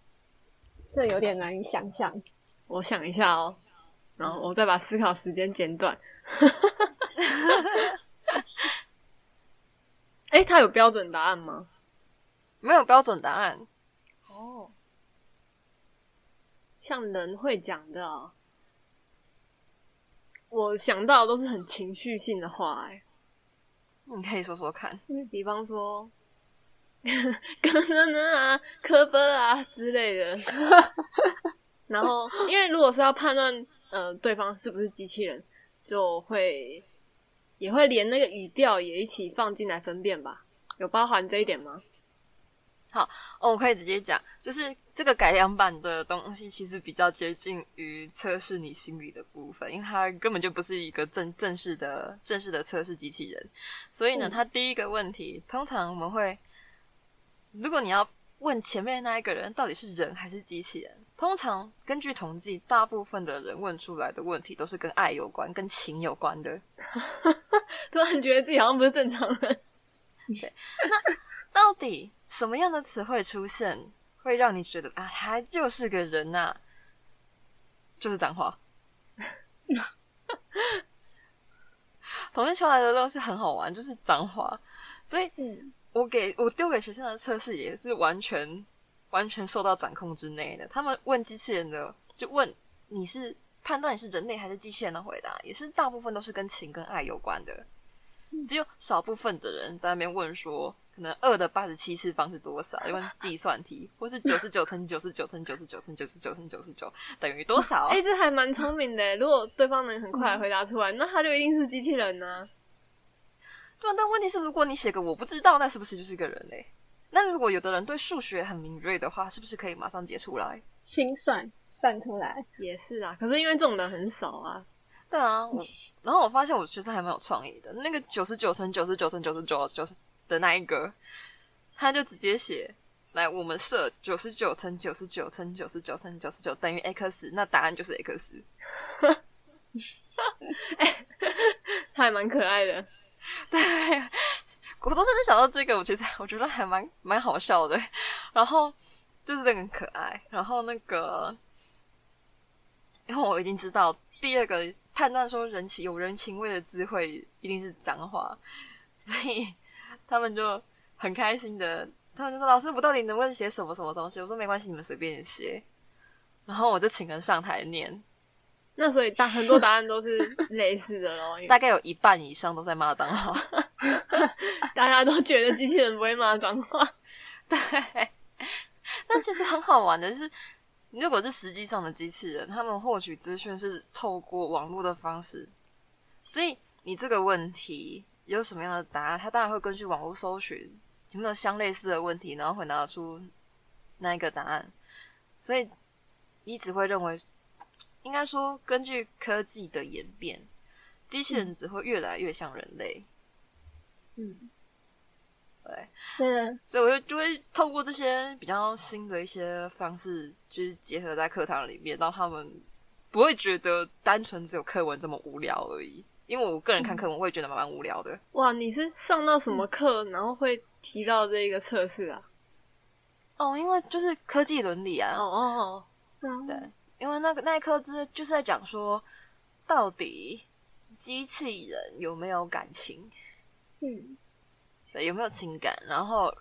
S2: 这有点难以想象。
S1: 我想一下哦，然后我再把思考时间剪短。哎、欸，他有标准答案吗？
S3: 没有标准答案。
S1: 哦，像人会讲的、哦。我想到的都是很情绪性的话，哎，
S3: 你可以说说看，
S1: 比方说，可能啊，科分啊之类的。然后，因为如果是要判断呃对方是不是机器人，就会也会连那个语调也一起放进来分辨吧？有包含这一点吗？
S3: 好，哦，我可以直接讲，就是这个改良版的东西其实比较接近于测试你心理的部分，因为它根本就不是一个正正式的正式的测试机器人，所以呢，它第一个问题，通常我们会，如果你要问前面那一个人到底是人还是机器人，通常根据统计，大部分的人问出来的问题都是跟爱有关、跟情有关的。[laughs]
S1: 突然觉得自己好像不是正常人。
S3: 对，那到底什么样的词汇出现会让你觉得啊，他就是个人呐、啊？就是脏话。统计出来的东西很好玩，就是脏话。所以，我给我丢给学生的测试也是完全。完全受到掌控之内的。他们问机器人的，就问你是判断你是人类还是机器人的回答，也是大部分都是跟情跟爱有关的。只有少部分的人在那边问说，可能二的八十七次方是多少？因为是计算题，或是九十九乘九十九乘九十九乘九十九乘九十九等于多少？
S1: 哎、欸，这还蛮聪明的。如果对方能很快回答出来，那他就一定是机器人呢、啊。
S3: 对啊，但问题是，如果你写个我不知道，那是不是就是一个人嘞？那如果有的人对数学很敏锐的话，是不是可以马上解出来？
S2: 心算算出来
S1: 也是啊。可是因为这种人很少啊。
S3: 对啊，我然后我发现我其实还蛮有创意的。那个九十九乘九十九乘九十九九十的那一个，他就直接写来，我们设九十九乘九十九乘九十九乘九十九等于 x，那答案就是 x。[laughs]
S1: 欸、他还蛮可爱的。
S3: 对。我都是想到这个，我觉得我觉得还蛮蛮好笑的，然后就是那个很可爱，然后那个，因为我已经知道第二个判断说人情有人情味的词汇一定是脏话，所以他们就很开心的，他们就说：“老师，我到底能不能写什么什么东西？”我说：“没关系，你们随便写。”然后我就请人上台念。
S1: 那所以大很多答案都是类似的咯，
S3: 大概有一半以上都在骂脏话，[laughs]
S1: 大家都觉得机器人不会骂脏话，[laughs]
S3: 对。但其实很好玩的是，如果是实际上的机器人，他们获取资讯是透过网络的方式，所以你这个问题有什么样的答案，他当然会根据网络搜寻有没有相类似的问题，然后会拿出那一个答案，所以你只会认为。应该说，根据科技的演变，机器人只会越来越像人类。
S2: 嗯，
S3: 对，
S2: 嗯，
S3: 所以我就就会透过这些比较新的一些方式，就是结合在课堂里面，让他们不会觉得单纯只有课文这么无聊而已。因为我个人看课文，会觉得蛮蛮无聊的。
S1: 哇，你是上到什么课，然后会提到这一个测试啊？
S3: 哦，因为就是科技伦理啊。
S1: 哦哦哦，
S2: 嗯，
S3: 对。因为那个那一课就是就是在讲说，到底机器人有没有感情？
S2: 嗯，
S3: 对，有没有情感？然后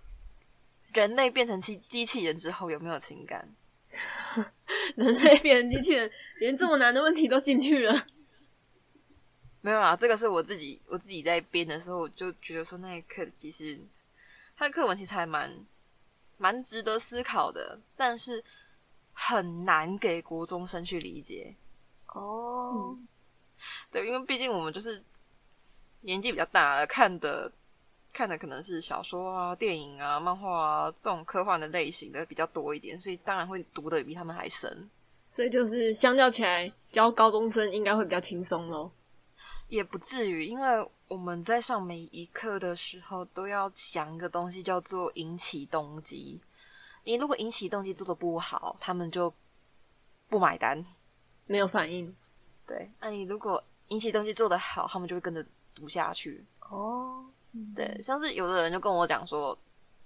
S3: 人类变成机机器人之后有没有情感？[laughs]
S1: 人类变成机器人，连这么难的问题都进去了？
S3: 没有啊，这个是我自己我自己在编的时候，我就觉得说那一课其实他的课文其实还蛮蛮值得思考的，但是。很难给国中生去理解
S1: 哦、oh. 嗯，
S3: 对，因为毕竟我们就是年纪比较大了，看的看的可能是小说啊、电影啊、漫画啊这种科幻的类型的比较多一点，所以当然会读的比他们还深。
S1: 所以就是相较起来，教高中生应该会比较轻松咯。
S3: 也不至于，因为我们在上每一课的时候都要想一个东西，叫做引起动机。你如果引起动机做得不好，他们就不买单，
S1: 没有反应。
S3: 对，那你如果引起动机做得好，他们就会跟着读下去。
S1: 哦，
S3: 对，像是有的人就跟我讲说，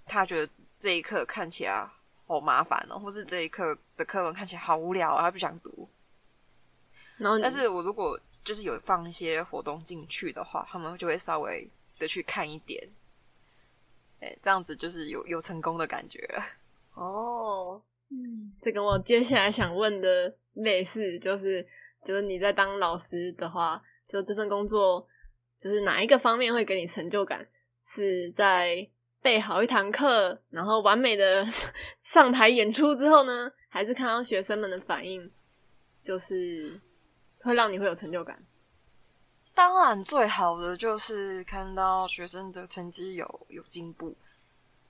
S3: 他觉得这一课看起来好麻烦哦，或是这一课的课文看起来好无聊，他不想读。
S1: 然后，
S3: 但是我如果就是有放一些活动进去的话，他们就会稍微的去看一点。哎，这样子就是有有成功的感觉。[laughs]
S1: 哦，
S2: 嗯，
S1: 这跟我接下来想问的类似，就是就是你在当老师的话，就这份工作，就是哪一个方面会给你成就感？是在备好一堂课，然后完美的 [laughs] 上台演出之后呢，还是看到学生们的反应，就是会让你会有成就感？
S3: 当然最好的就是看到学生的成绩有有进步，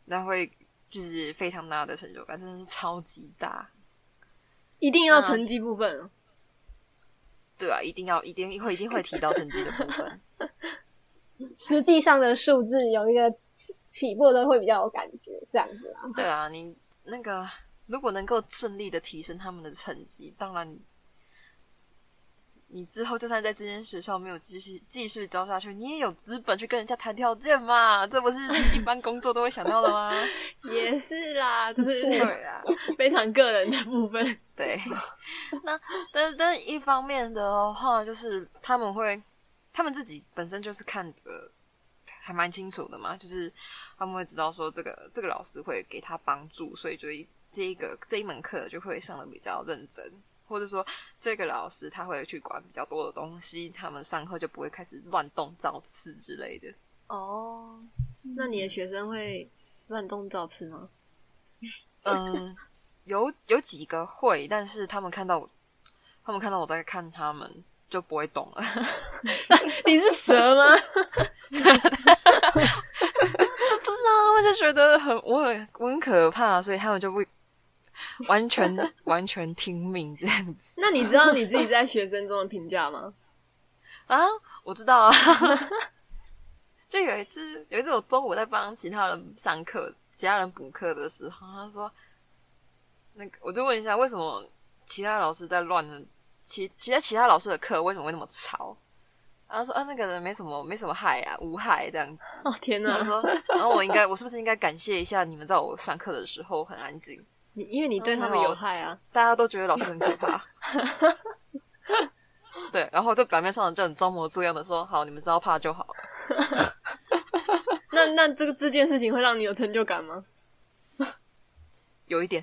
S3: 那会就是非常大的成就感，真的是超级大。
S1: 一定要成绩部分。
S3: 对啊，一定要一定会一定会提到成绩的部分。
S2: 实际上的数字有一个起起步的会比较有感觉，这样子啊。
S3: 对啊，你那个如果能够顺利的提升他们的成绩，当然。你之后就算在这间学校没有继续继续教下去，你也有资本去跟人家谈条件嘛？这不是一般工作都会想到的吗？[laughs]
S1: 也是啦，就是 [laughs] 对啊，[laughs] 非常个人的部分。
S3: 对，那但但一方面的话，就是他们会，他们自己本身就是看的还蛮清楚的嘛，就是他们会知道说这个这个老师会给他帮助，所以就这一个这一门课就会上的比较认真。或者说，这个老师他会去管比较多的东西，他们上课就不会开始乱动造次之类的。
S1: 哦，那你的学生会乱动造次吗？
S3: 嗯，有有几个会，但是他们看到我，他们看到我在看他们，就不会动了。[laughs]
S1: 你是蛇吗？[laughs]
S3: 不知道，他们就觉得很我很我很可怕，所以他们就会。[laughs] 完全完全听命这样子。
S1: 那你知道你自己在学生中的评价吗？[laughs]
S3: 啊，我知道啊。[laughs] 就有一次，有一次我中午在帮其他人上课、其他人补课的时候，他说：“那个，我就问一下，为什么其他老师在乱？其其他其他老师的课为什么会那么吵？”然后说：“啊，那个人没什么，没什么害啊，无害这样子。”
S1: 哦天哪！
S3: 然后说，然后我应该，我是不是应该感谢一下你们，在我上课的时候很安静？
S1: 你因为你对他们有害啊，
S3: 大家都觉得老师很可怕。[laughs] 对，然后就表面上就很装模作样的说：“好，你们知道怕就好了。”
S1: 那那这个这件事情会让你有成就感吗？
S3: 有一点。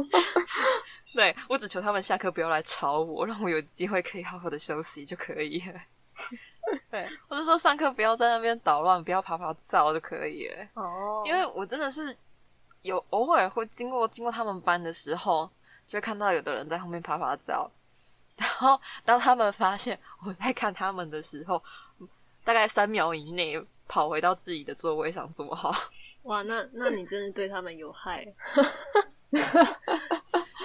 S3: [laughs] 对，我只求他们下课不要来吵我，让我有机会可以好好的休息就可以了。对，我就说上课不要在那边捣乱，不要爬爬灶就可以了。哦，因为我真的是。有偶尔会经过经过他们班的时候，就会看到有的人在后面趴趴走。然后当他们发现我在看他们的时候，大概三秒以内跑回到自己的座位上坐好。[laughs]
S1: 哇，那那你真的对他们有害。哎、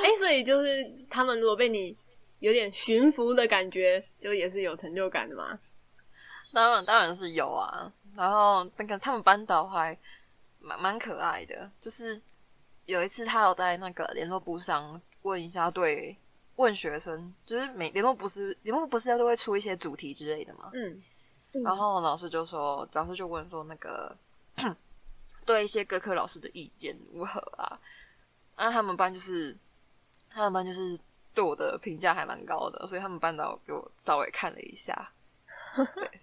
S1: 欸，所以就是他们如果被你有点驯服的感觉，就也是有成就感的嘛？
S3: 当然当然是有啊。然后那个他们班导还。蛮蛮可爱的，就是有一次他有在那个联络簿上问一下，对，问学生，就是每联络簿是联络簿不是要都会出一些主题之类的嘛？嗯，然后老师就说，老师就问说那个 [clears throat] 对一些各科老师的意见如何啊？那他们班就是他们班就是对我的评价还蛮高的，所以他们班导给我稍微看了一下，[laughs]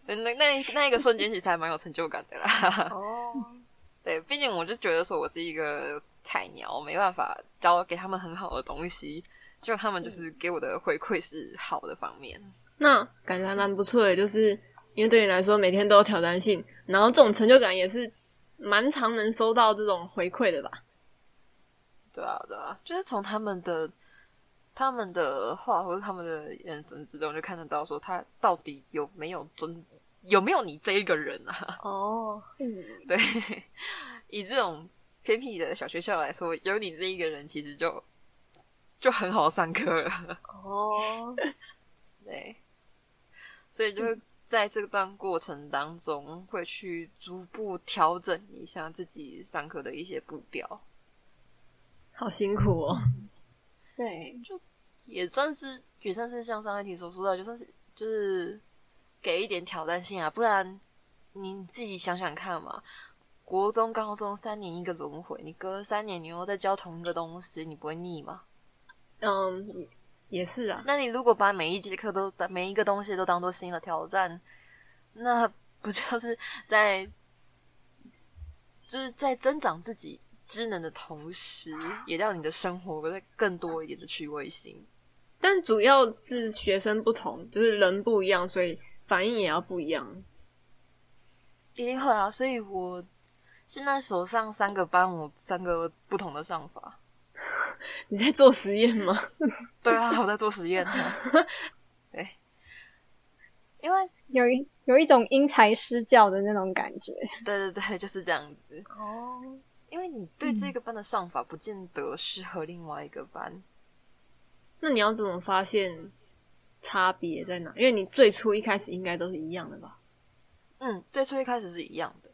S3: 对，那那那一个瞬间其实还蛮有成就感的啦。[laughs] 哦。对，毕竟我就觉得说我是一个菜鸟，我没办法教给他们很好的东西，就他们就是给我的回馈是好的方面。
S1: 那感觉还蛮不错的，就是因为对你来说每天都有挑战性，然后这种成就感也是蛮常能收到这种回馈的吧？
S3: 对啊，对啊，就是从他们的他们的话或者他们的眼神之中，就看得到说他到底有没有尊。有没有你这一个人啊？[laughs] 哦，嗯，对，以这种偏僻的小学校来说，有你这一个人，其实就就很好上课了。[laughs] 哦，对，所以就在这段过程当中，会去逐步调整一下自己上课的一些步调。
S1: 好辛苦哦。
S2: 对，
S3: 就也算是也算是像上一题所说的，就算是就是。给一点挑战性啊，不然你自己想想看嘛。国中、高中三年一个轮回，你隔了三年，你又在教同一个东西，你不会腻吗？
S1: 嗯，也是啊。
S3: 那你如果把每一节课都、每一个东西都当做新的挑战，那不就是在就是在增长自己知能的同时，也让你的生活再更多一点的趣味性。
S1: 但主要是学生不同，就是人不一样，所以。反应也要不一样，
S3: 一定会啊！所以我现在手上三个班，我三个不同的上法。[laughs]
S1: 你在做实验吗？[laughs]
S3: 对啊，我在做实验。[laughs] 对，因为
S2: 有一有一种因材施教的那种感觉。
S3: 对对对，就是这样子。
S1: 哦，
S3: 因为你对这个班的上法不见得适合另外一个班。嗯，
S1: 那你要怎么发现差别在哪？因为你最初一开始应该都是一样的吧？
S3: 嗯，最初一开始是一样的，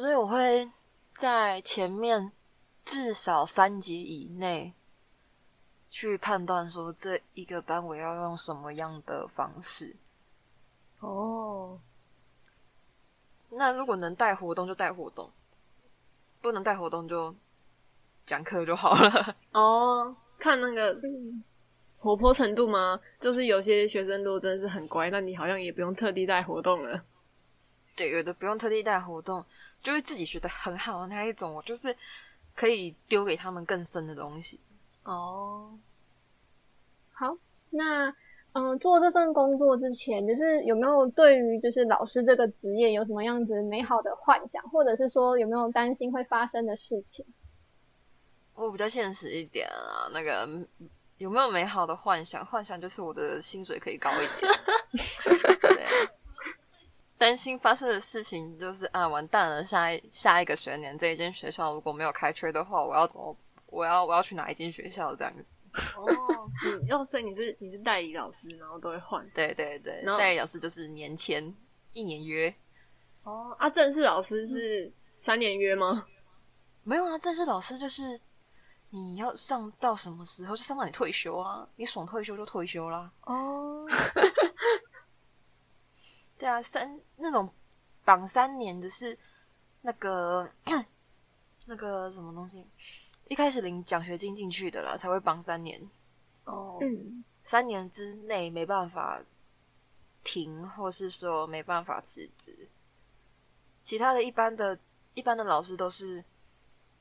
S3: 所以我会在前面至少三级以内。去判断说，这一个班我要用什么样的方式
S1: 哦。
S3: 那如果能带活动就带活动，不能带活动就讲课就好了。[laughs]
S1: 哦，看那个活泼程度吗？就是有些学生如果真的是很乖，那你好像也不用特地带活动了。
S3: 对，有的不用特地带活动，就是自己学的很好的那一种，我就是可以丢给他们更深的东西。
S1: 哦，
S2: 好，那嗯、呃，做这份工作之前，就是有没有对于就是老师这个职业有什么样子美好的幻想，或者是说有没有担心会发生的事情？
S3: 我比较现实一点啊，那个有没有美好的幻想？幻想就是我的薪水可以高一点。[laughs] 对，担心发生的事情就是啊，完蛋了，下一下一个学年这一间学校如果没有开缺的话，我要怎么？我要我要去哪一间学校这样子？
S1: 哦，你要所以你是你是代理老师，然后都
S3: 会换。对对对，代理老师就是年签一年约。
S1: 哦，啊，正式老师是三年约吗？
S3: 没有啊，正式老师就是你要上到什么时候就上到你退休啊，你爽退休就退休啦。
S1: 哦，[laughs]
S3: 对啊，三那种绑三年的是那个那个什么东西？一开始领奖学金进去的啦，才会绑三年。
S1: 哦，
S2: 嗯，
S3: 三年之内没办法停，或是说没办法辞职。其他的一般的、一般的老师都是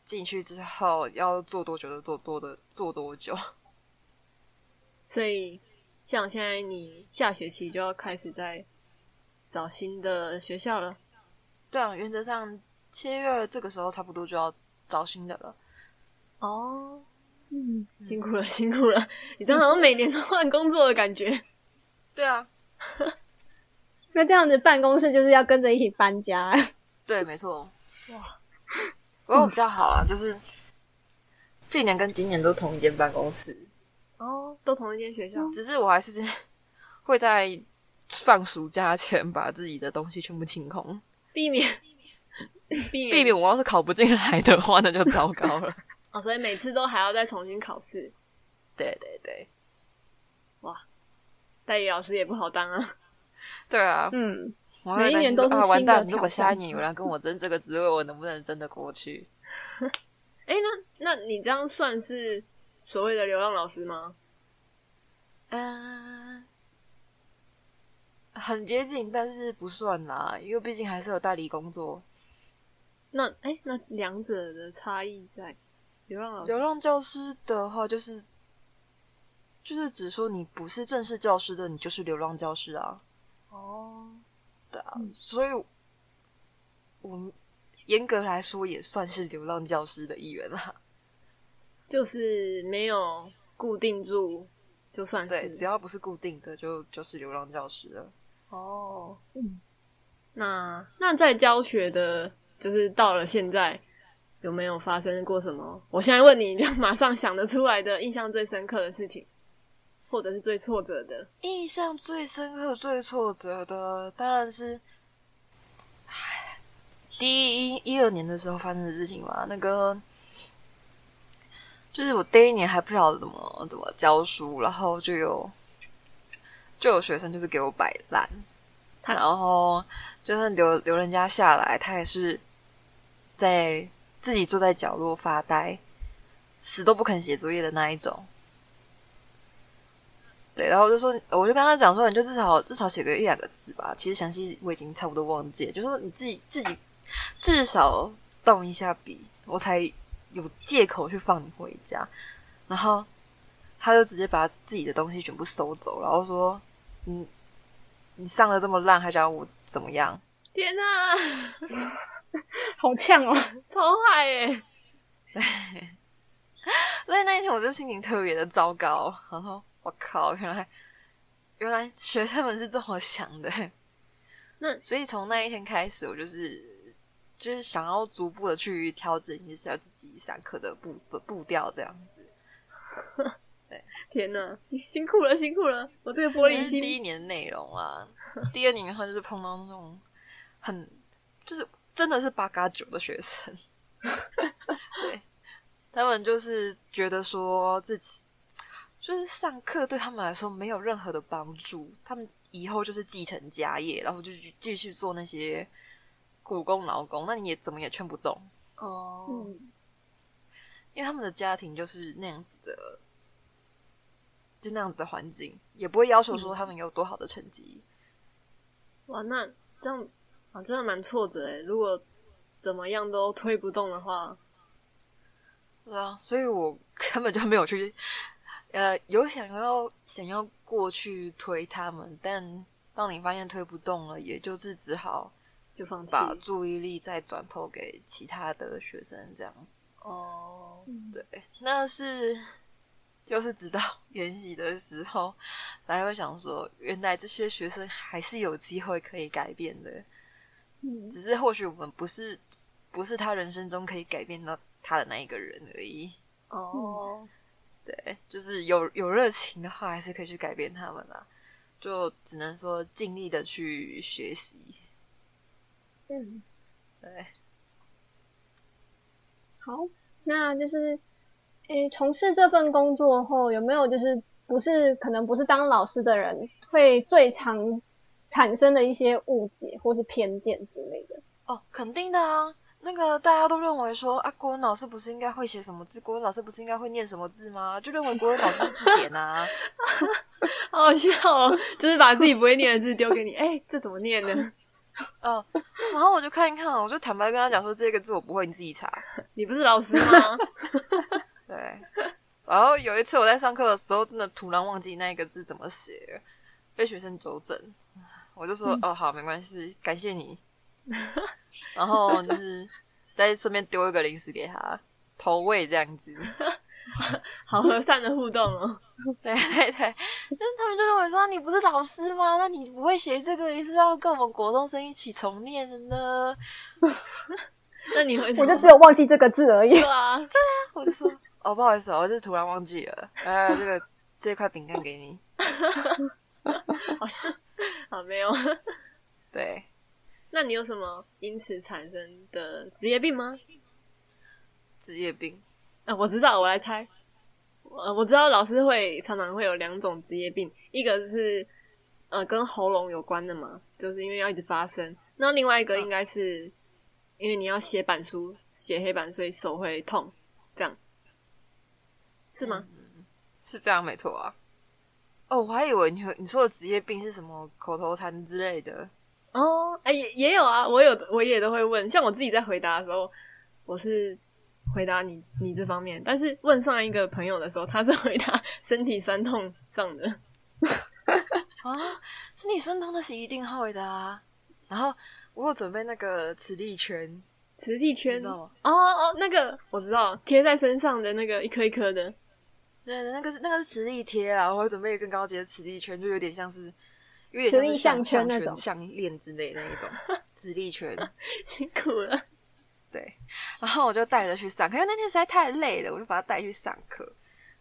S3: 进去之后要做多久就做多的做多久。[laughs]
S1: 所以，像现在你下学期就要开始在找新的学校了。
S3: 对啊，原则上七月这个时候差不多就要找新的了。
S1: 哦，
S2: 嗯，
S1: 辛苦了，辛苦了！你这样好像每年都换工作的感觉。[laughs]
S3: 对啊，[laughs]
S2: 那这样子办公室就是要跟着一起搬家。
S3: 对，没错。
S1: 哇，
S3: 不过比较好啊，就是去年跟今年都同一间办公室。
S1: 哦，都同一间学校。
S3: 只是我还是 [laughs] 会在放暑假前把自己的东西全部清空，
S1: 避免 [laughs]
S3: 避免避免我要是考不进来的话，那就糟糕了。
S1: 哦，所以每次都还要再重新考试。
S3: 对对对，
S1: 哇，代理老师也不好当啊。
S3: 对啊，
S2: 嗯，
S3: 每
S2: 一年都是新的挑战。
S3: 啊，完蛋，如果下一年有人跟我争这个职位，我能不能争得过去？
S1: 哎、欸，那那你这样算是所谓的流浪老师吗？
S3: 嗯，很接近，但是不算啦，因为毕竟还是有代理工作。
S1: 那哎、欸，那两者的差异在？流浪老师，
S3: 流浪教师的话，就是就是只说你不是正式教师的，你就是流浪教师啊。
S1: 哦，
S3: 对啊，所以我们严格来说也算是流浪教师的一员啦。[laughs]
S1: 就是没有固定住，就算是
S3: 对，只要不是固定的，就就是流浪教师了。
S1: 哦，嗯，那那在教学的，就是到了现在。有没有发生过什么？我现在问你，就马上想得出来的印象最深刻的事情，或者是最挫折的？
S3: 印象最深刻、最挫折的，当然是，唉，第一一二年的时候发生的事情吧。那个，就是我第一年还不晓得怎么怎么教书，然后就有就有学生就是给我摆烂，然后就算留留人家下来，他也是在。自己坐在角落发呆，死都不肯写作业的那一种。对，然后我就说，我就跟他讲说，你就至少至少写个一两个字吧。其实详细我已经差不多忘记了，就是你自己自己至少动一下笔，我才有借口去放你回家。然后他就直接把自己的东西全部收走，然后说：“你你上的这么烂，还想我怎么样？” [laughs]
S1: 天哪！[laughs]
S2: 好呛哦，
S1: 超坏耶！
S3: 对，[laughs] 所以那一天我就心情特别的糟糕。然后我靠，原来原来学生们是这么想的。[laughs]
S1: 那
S3: 所以从那一天开始，我就是就是想要逐步的去调整一下自己上课的步步调，这样子。[laughs] 对，
S1: 天呐，辛苦了，辛苦了！我这个玻璃心。
S3: 第一年内容啊，第二年的话就是碰到那种很就是真的是八嘎九的学生，[laughs] 对，他们就是觉得说自己就是上课对他们来说没有任何的帮助，他们以后就是继承家业，然后就继续做那些苦工劳工，那你也怎么也劝不动
S1: 哦，
S2: 嗯，
S3: 因为他们的家庭就是那样子的。就那样子的环境，也不会要求说他们有多好的成绩。
S1: 嗯。哇，那这样啊，真的蛮挫折诶。如果怎么样都推不动的话，
S3: 对啊，所以我 [laughs] 根本就没有去，呃，有想要想要过去推他们，但当你发现推不动了，也就是只好
S1: 就放弃，
S3: 把注意力再转投给其他的学生这样。
S1: 哦，
S3: 对，那是。就是直到 [laughs] 研习的时候，才会想说，原来这些学生还是有机会可以改变的。
S2: 嗯，
S3: 只是或许我们不是不是他人生中可以改变到他的那一个人而已。
S1: 哦，
S3: 对，就是有有热情的话，还是可以去改变他们啦。就只能说尽力的去学习。
S2: 嗯，
S3: 对。
S2: 好，那就是。诶，从事这份工作后，有没有就是不是可能不是当老师的人会最常产生的一些误解或是偏见之类的？
S3: 哦，肯定的啊。那个大家都认为说啊，国文老师不是应该会写什么字？国文老师不是应该会念什么字吗？就认为国文老师是字典啊。[laughs]
S1: 好好笑哦，就是把自己不会念的字丢给你，哎，这怎么念呢？
S3: 哦，[laughs] 然后我就看一看，我就坦白跟他讲说，这个字我不会，你自己查。[laughs]
S1: 你不是老师吗？
S3: 对，然后有一次我在上课的时候，真的突然忘记那个字怎么写，被学生纠正，我就说：“嗯、哦，好，没关系，感谢你。”然后就是再顺便丢一个零食给他投喂这样子，[laughs]
S1: 好和善的互动哦。
S3: 对对对，但是他们就认为说：“你不是老师吗？那你不会写这个，也是要跟我们国中生一起重念的呢？[laughs] ”
S1: 那你会？
S2: 我就只有忘记这个字而已。
S1: 对啊，对
S3: 啊，我就说。哦，不好意思，我就是突然忘记了。哎，这个这块饼干给你。[laughs]
S1: 好像好没有。
S3: 对，
S1: 那你有什么因此产生的职业病吗？
S3: 职业病？
S1: 啊，我知道，我来猜。呃，我知道老师会常常会有两种职业病，一个是呃跟喉咙有关的嘛，就是因为要一直发声。那另外一个应该是因为你要写板书、写黑板，所以手会痛，这样。是吗？
S3: 嗯，是这样，没错啊。哦，我还以为你你说的职业病是什么口头禅之类的
S1: 哦。哎，也也有啊，我有，我也都会问。像我自己在回答的时候，我是回答你你这方面，但是问上一个朋友的时候，他是回答 [laughs] 身体酸痛上的。[laughs]
S3: 啊，身体酸痛的是一定会的啊。然后我有准备那个磁力圈，
S1: 磁力圈哦哦，那个我知道，贴在身上的那个一颗一颗的。
S3: 对，那个是那个是磁力贴啊，我会准备更高级的磁力圈，就有点像是有点
S2: 像是项圈那种
S3: 项链之类的那一种 [laughs] 磁力圈，
S1: 辛苦了。
S3: 对，然后我就带着去上课，因为那天实在太累了，我就把它带去上课。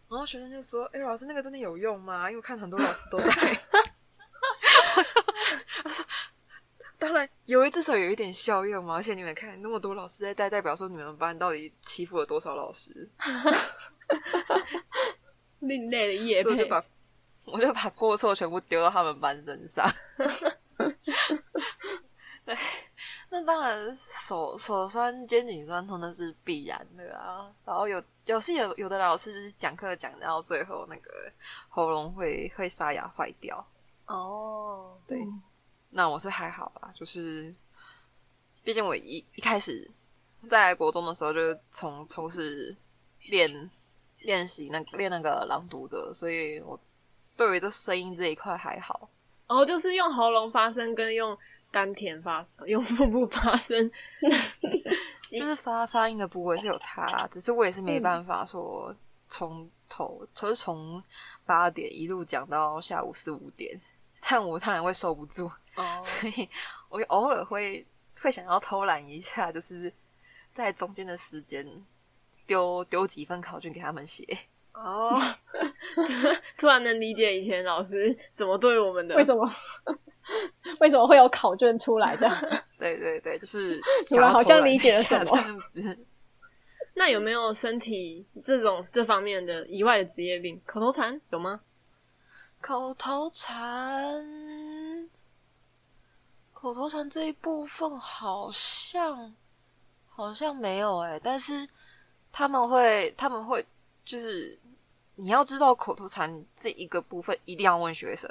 S3: 然后学生就说：“哎、欸，老师，那个真的有用吗？因为我看很多老师都带。[laughs] ”当然，有一至少有一点效用嘛。而且你们看，那么多老师在带，代表说你们班到底欺负了多少老师？[laughs]
S1: 另类的业配，
S3: 我就把过错全部丢到他们班身上。对，那当然手手酸、肩颈酸痛那是必然的啊。然后有有是有有的老师就是讲课讲到最后，那个喉咙会会沙哑坏掉。
S1: 哦，
S3: 对，那我是还好啦，就是毕竟我一一开始在国中的时候就从从事练。练习那练那个朗读的，所以我对于这声音这一块还好。
S1: 哦，就是用喉咙发声跟用丹田发，用腹部发声，[laughs]
S3: 就是发发音的部位是有差，只是我也是没办法说从头，就是从八点一路讲到下午四五点。但我当然会收不住
S1: 哦，[laughs]
S3: 所以我偶尔会会想要偷懒一下，就是在中间的时间丢丢几份考卷给他们写。
S1: 哦，[laughs] 突然能理解以前老师怎么对我们的，
S2: 为什么 [laughs] 为什么会有考卷出来的？[laughs]
S3: 对对对，就是
S2: 突然好像理解了什
S3: 么。
S1: 那有没有身体这种这方面的以外的职业病？口头禅有吗？
S3: 口头禅，口头禅这一部分好像好像没有哎、欸，但是他们会他们会就是你要知道口头禅这一个部分一定要问学生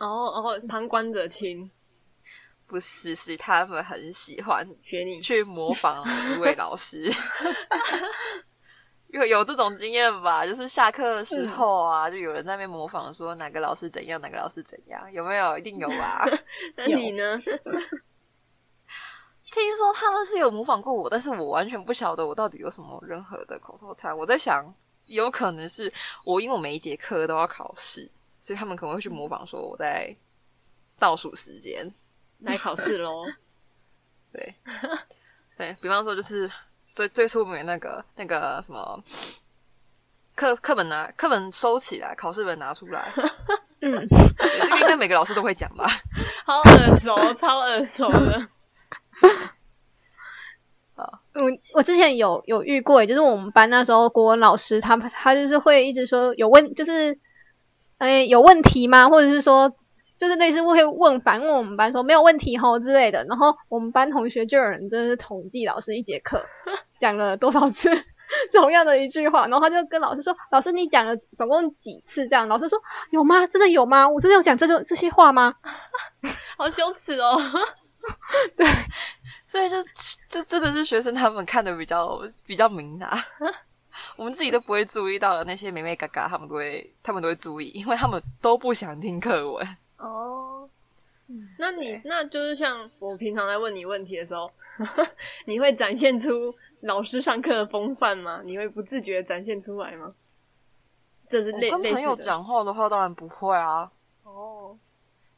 S1: 哦哦，旁观者清，
S3: 不是是他们很喜欢
S1: 学你
S3: 去模仿一位老师。[laughs] 有有这种经验吧？就是下课的时候啊，嗯、就有人在那边模仿说哪个老师怎样，哪个老师怎样，有没有？一定有吧？[laughs]
S1: 那你呢？
S3: 听说他们是有模仿过我，但是我完全不晓得我到底有什么任何的口头禅。我在想，有可能是我因为我每一节课都要考试，所以他们可能会去模仿说我在倒数时间 [laughs]
S1: 来考试喽。
S3: 对，对，比方说就是。最最出名的那个那个什么课课本拿课本收起来，考试本拿出来。[laughs] 嗯，这个应该每个老师都会讲吧？[laughs]
S1: 好耳熟，超耳熟的。
S2: 啊，我我之前有有遇过，就是我们班那时候国文老师，他他就是会一直说有问，就是哎有问题吗？或者是说。就是类似会问反问我们班说没有问题吼之类的，然后我们班同学就有人真的是统计老师一节课 [laughs] 讲了多少次同样的一句话，然后他就跟老师说：“老师你讲了总共几次这样？”老师说：“有吗？真的有吗？我真的有讲这种这些话吗？” [laughs]
S1: 好羞耻哦。
S2: 对，
S3: 所以就就真的是学生他们看的比较比较明啊，[laughs] 我们自己都不会注意到的那些美美嘎嘎，他们都会他们都会注意，因为他们都不想听课文。[laughs]
S1: 哦，那你那就是像我平常在问你问题的时候，[laughs] 你会展现出老师上课的风范吗？你会不自觉展现出来吗？这是类
S3: 跟朋友讲话的话，当然不会啊。
S1: 哦，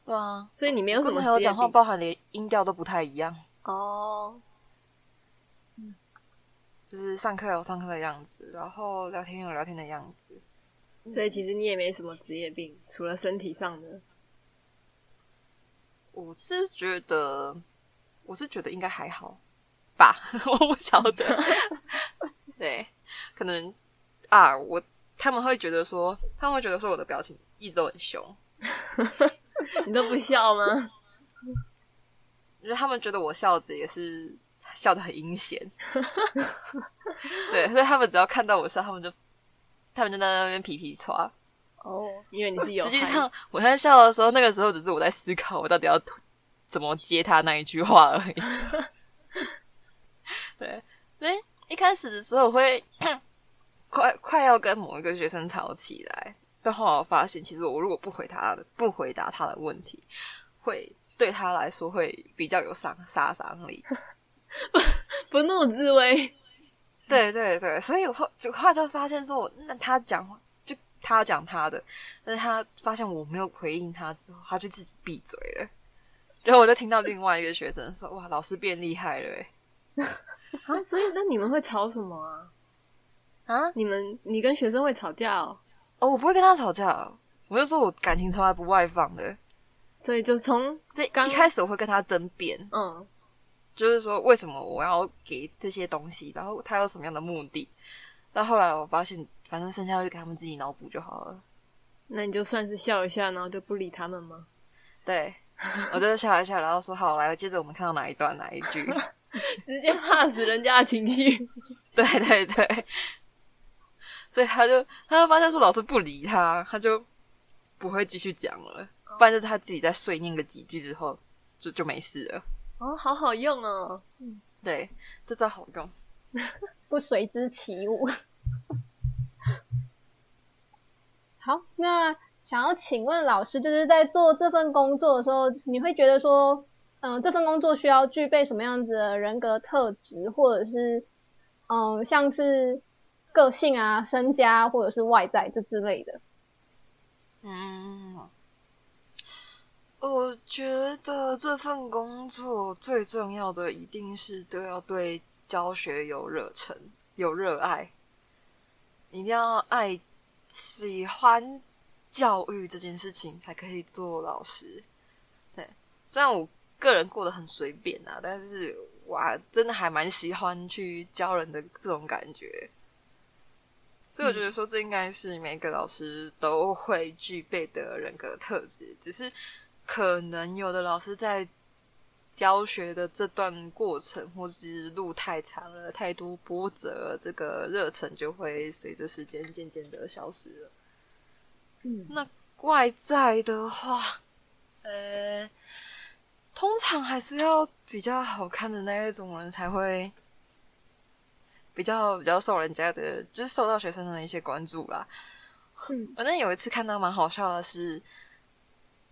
S3: 对啊，
S1: 所以你没有什么
S3: 跟朋友讲话，包含连音调都不太一样。
S1: 哦，
S3: 嗯，就是上课有上课的样子，然后聊天有聊天的样子。
S1: 所以其实你也没什么职业病，除了身体上的。
S3: 我是觉得，我是觉得应该还好吧，[laughs] 我不晓得。[laughs] 对，可能啊，我他们会觉得说，他们会觉得说我的表情一直都很凶，[laughs]
S1: 你都不笑吗？
S3: 因为他们觉得我笑着也是笑得很阴险。[laughs] 对，所以他们只要看到我笑，他们就他们就在那边皮皮剉。
S1: 哦，因为你是有。[laughs] 实
S3: 际上，我在笑的时候，那个时候只是我在思考，我到底要怎么接他那一句话而已。[laughs] 对，所以一开始的时候，我会 [coughs] 快快要跟某一个学生吵起来，但后来我发现，其实我如果不回他的，不回答他的问题，会对他来说会比较有伤杀伤力，
S1: 不 [laughs] 不怒自威。
S3: 对对对，所以我后就后来就发现说，那他讲话。他讲他的，但是他发现我没有回应他之后，他就自己闭嘴了。然后我就听到另外一个学生说：“哇，老师变厉害了！”哎，[laughs]
S1: 啊，所以那你们会吵什么啊？
S3: 啊，
S1: 你们你跟学生会吵架哦？
S3: 哦，我不会跟他吵架，我就说我感情从来不外放的。
S1: 所以就从
S3: 这一开始我会跟他争辩，
S1: 嗯，
S3: 就是说为什么我要给这些东西，然后他有什么样的目的。到后来我发现。反正剩下的就给他们自己脑补就好了。
S1: 那你就算是笑一下，然后就不理他们吗？
S3: 对，[laughs] 我就笑一下，然后说好，来，接着我们看到哪一段哪一句，[laughs]
S1: 直接怕死人家的情绪。[laughs]
S3: 对对对，所以他就他就发现说老师不理他，他就不会继续讲了。不然就是他自己在碎念个几句之后，就就没事了。
S1: 哦，好好用哦。
S3: 嗯，对，这招好用，[laughs]
S2: 不随之起舞。[laughs] 好，那想要请问老师，就是在做这份工作的时候，你会觉得说，嗯、呃，这份工作需要具备什么样子的人格特质，或者是，嗯、呃，像是个性啊、身家或者是外在这之类的？
S3: 嗯，我觉得这份工作最重要的一定是都要对教学有热忱、有热爱，一定要爱、喜欢教育这件事情才可以做老师。对，虽然我个人过得很随便啊，但是我还真的还蛮喜欢去教人的这种感觉。所以我觉得说，这应该是每个老师都会具备的人格特质，只是。可能有的老师在教学的这段过程，或是路太长了，太多波折了，这个热忱就会随着时间渐渐的消失了。嗯，那外在的话，呃，通常还是要比较好看的那一种人才会比较比较受人家的，就是受到学生的一些关注啦。嗯，反正有一次看到蛮好笑的是。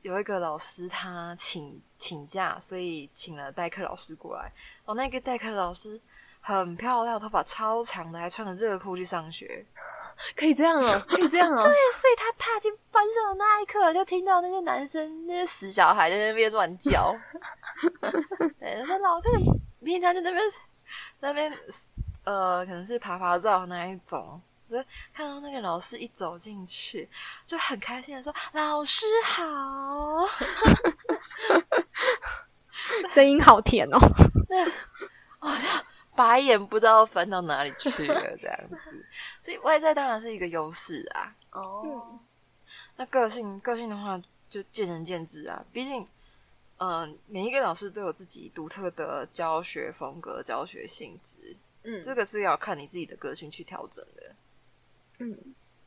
S3: 有一个老师他请请假，所以请了代课老师过来。哦，那个代课老师很漂亮，头发超长的，还穿着热裤去上学。
S1: 可以这样哦，[laughs] 可以这样哦。
S3: 对，所以他踏进班上的那一刻，就听到那些男生那些死小孩在那边乱叫。对，[laughs] 他老这个平常在那边那边呃，可能是爬爬照那一种。就看到那个老师一走进去，就很开心的说：“老师好。”
S2: 声音好甜哦。
S3: 对，我就白眼不知道翻到哪里去了，这样子。所以外在当然是一个优势啊。哦。那个性，个性的话就见仁见智啊。毕竟，嗯、呃，每一个老师都有自己独特的教学风格、教学性质。嗯，这个是要看你自己的个性去调整的。
S1: 嗯，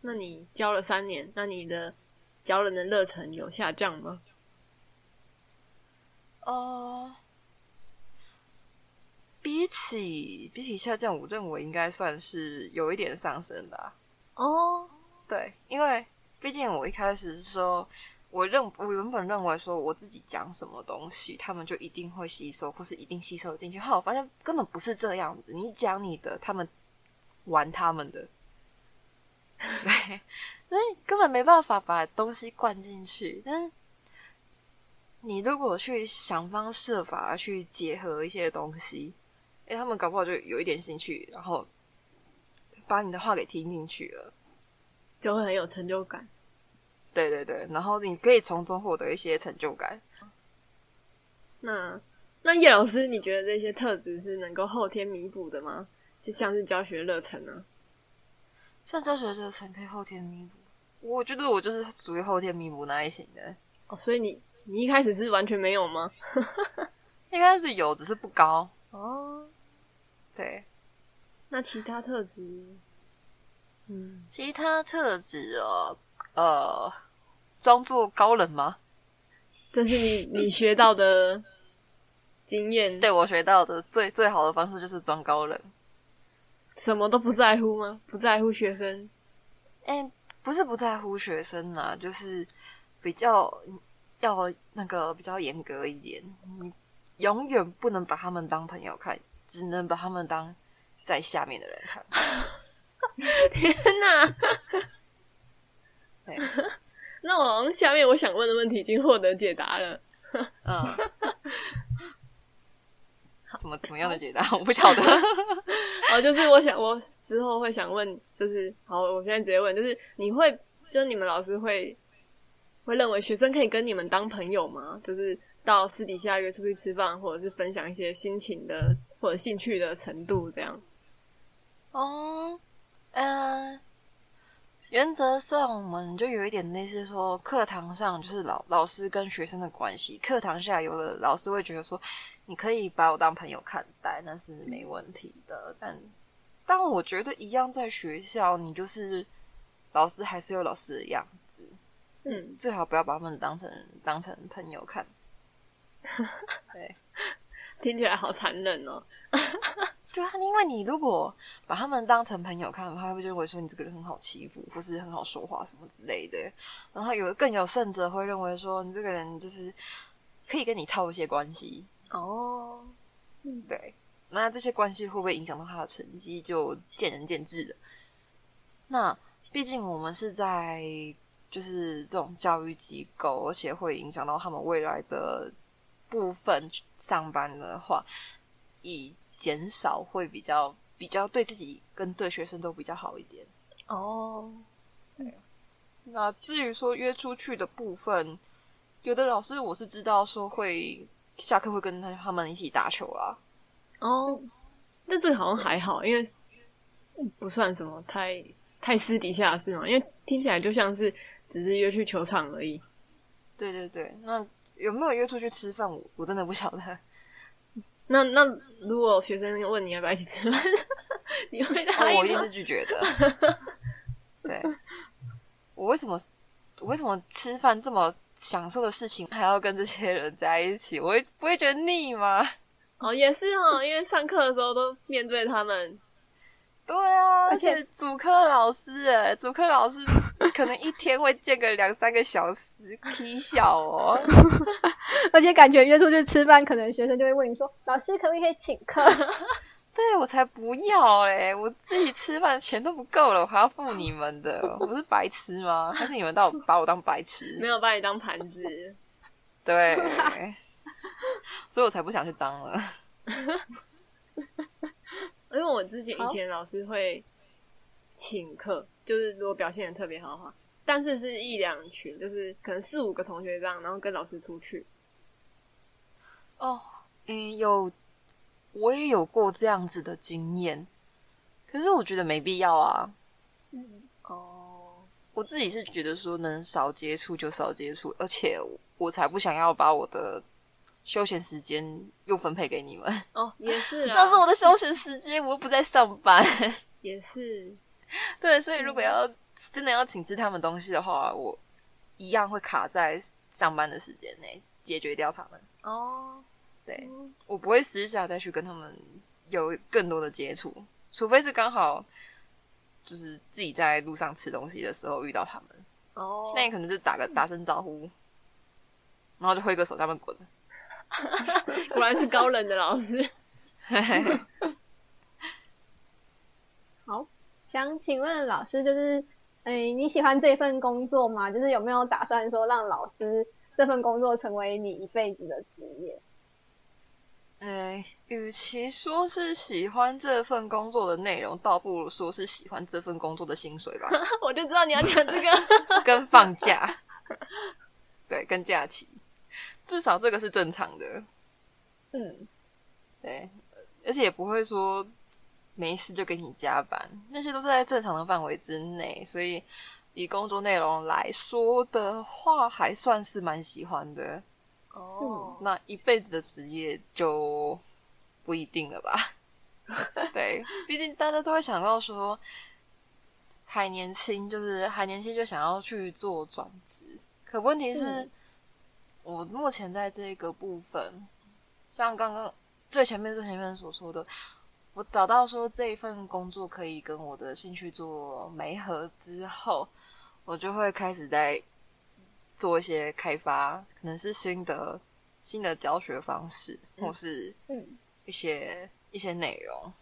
S1: 那你教了三年，那你的教人的热忱有下降吗？
S3: 呃，比起比起下降，我认为应该算是有一点上升吧。哦，对，因为毕竟我一开始是说，我认我原本认为说我自己讲什么东西，他们就一定会吸收，或是一定吸收进去。后来我发现根本不是这样子，你讲你的，他们玩他们的。[laughs] 对，所以根本没办法把东西灌进去。但是你如果去想方设法去结合一些东西，哎，他们搞不好就有一点兴趣，然后把你的话给听进去了，
S1: 就会很有成就感。
S3: 对对对，然后你可以从中获得一些成就感。
S1: 那那叶老师，你觉得这些特质是能够后天弥补的吗？就像是教学热忱呢？
S3: 像教学热忱可以后天弥补，我觉得我就是属于后天弥补那一型的。
S1: 哦，所以你你一开始是完全没有吗？[laughs]
S3: 一开始有，只是不高。哦，对。
S1: 那其他特质，嗯，
S3: 其他特质哦，呃，装作高冷吗？
S1: 这是你你学到的经验？[laughs]
S3: 对，我学到的最最好的方式就是装高冷。
S1: 什么都不在乎吗？不在乎学生？
S3: 哎、欸，不是不在乎学生啦，就是比较要那个比较严格一点。你永远不能把他们当朋友看，只能把他们当在下面的人看。[laughs]
S1: 天哪！[laughs] 那我下面我想问的问题已经获得解答了。嗯。[laughs]
S3: 什么怎么样的解答？我不晓得。[laughs]
S1: 哦，就是我想，我之后会想问，就是好，我现在直接问，就是你会，就是你们老师会会认为学生可以跟你们当朋友吗？就是到私底下约出去吃饭，或者是分享一些心情的或者兴趣的程度这样？
S3: 哦，嗯、呃。原则上，我们就有一点类似说，课堂上就是老老师跟学生的关系。课堂下，有的老师会觉得说，你可以把我当朋友看待，那是没问题的。但但我觉得一样，在学校，你就是老师，还是有老师的样子。嗯，最好不要把他们当成当成朋友看。[laughs]
S1: 对，听起来好残忍哦。[laughs]
S3: 对啊，因为你如果把他们当成朋友看的话，他会就会说你这个人很好欺负，或是很好说话什么之类的。然后有更有甚者会认为说你这个人就是可以跟你套一些关系哦。嗯，对，那这些关系会不会影响到他的成绩，就见仁见智了。那毕竟我们是在就是这种教育机构，而且会影响到他们未来的部分上班的话，以减少会比较比较对自己跟对学生都比较好一点。
S1: 哦，
S3: 对。那至于说约出去的部分，有的老师我是知道说会下课会跟他他们一起打球啦。
S1: 哦，那这个好像还好，因为不算什么太太私底下的事嘛，因为听起来就像是。只是约去球场而已。
S3: 对对对，那有没有约出去吃饭？我我真的不晓得。[laughs]
S1: 那那如果学生问你要不要一起吃饭，[laughs] 你会答应吗？
S3: 哦，我一定是拒绝的。[laughs] 对，我为什么我为什么吃饭这么享受的事情还要跟这些人在一起？我会不会觉得腻吗？
S1: 哦，也是哦，因为上课的时候都面对他们。[laughs]
S3: 对啊，而且主课老师，哎，主课老师可能一天会见个两三个小时，皮笑哦。[laughs] [laughs]
S2: 而且感觉约出去吃饭，可能学生就会问你说：“老师可不可以请客？”
S3: 对，我才不要嘞！我自己吃饭钱都不够了，我还要付你们的，我不是白痴吗？还是你们到把我当白痴？
S1: 没有把你当盘子。
S3: 对，[laughs] 所以我才不想去当了。
S1: 因为我之前以前老师会请客，就是如果表现的特别好的话，但是是一两群，就是可能四五个同学这样，然后跟老师出去。
S3: 哦，嗯，有，我也有过这样子的经验，可是我觉得没必要啊。
S1: 嗯，哦，
S3: 我自己是觉得说能少接触就少接触，而且我才不想要把我的。休闲时间又分配给你们
S1: 哦，也是 [laughs] 啊。
S3: 那是我的休闲时间，我又不在上班。[laughs]
S1: 也是，
S3: 对，所以如果要真的要请吃他们东西的话，我一样会卡在上班的时间内解决掉他们。
S1: 哦，
S3: 对，我不会私下再去跟他们有更多的接触，除非是刚好就是自己在路上吃东西的时候遇到他们。
S1: 哦，
S3: 那你可能就打个打声招呼，然后就挥个手，他们滚。[laughs]
S1: 果然是高冷的老师。[laughs]
S2: 好，想请问老师，就是，哎、欸，你喜欢这份工作吗？就是有没有打算说让老师这份工作成为你一辈子的职业？
S3: 哎、欸，与其说是喜欢这份工作的内容，倒不如说是喜欢这份工作的薪水吧。[laughs]
S1: 我就知道你要讲这个，[laughs]
S3: 跟放假，[laughs] 对，跟假期。至少这个是正常的，
S2: 嗯，
S3: 对，而且也不会说没事就给你加班，那些都是在正常的范围之内，所以以工作内容来说的话，还算是蛮喜欢的。
S1: 哦，
S3: 那一辈子的职业就不一定了吧？[laughs] 对，毕竟大家都会想到说还年轻，就是还年轻就想要去做转职，可问题是。嗯我目前在这个部分，像刚刚最前面最前面所说的，我找到说这一份工作可以跟我的兴趣做媒合之后，我就会开始在做一些开发，可能是新的新的教学方式，或是一些一些内容。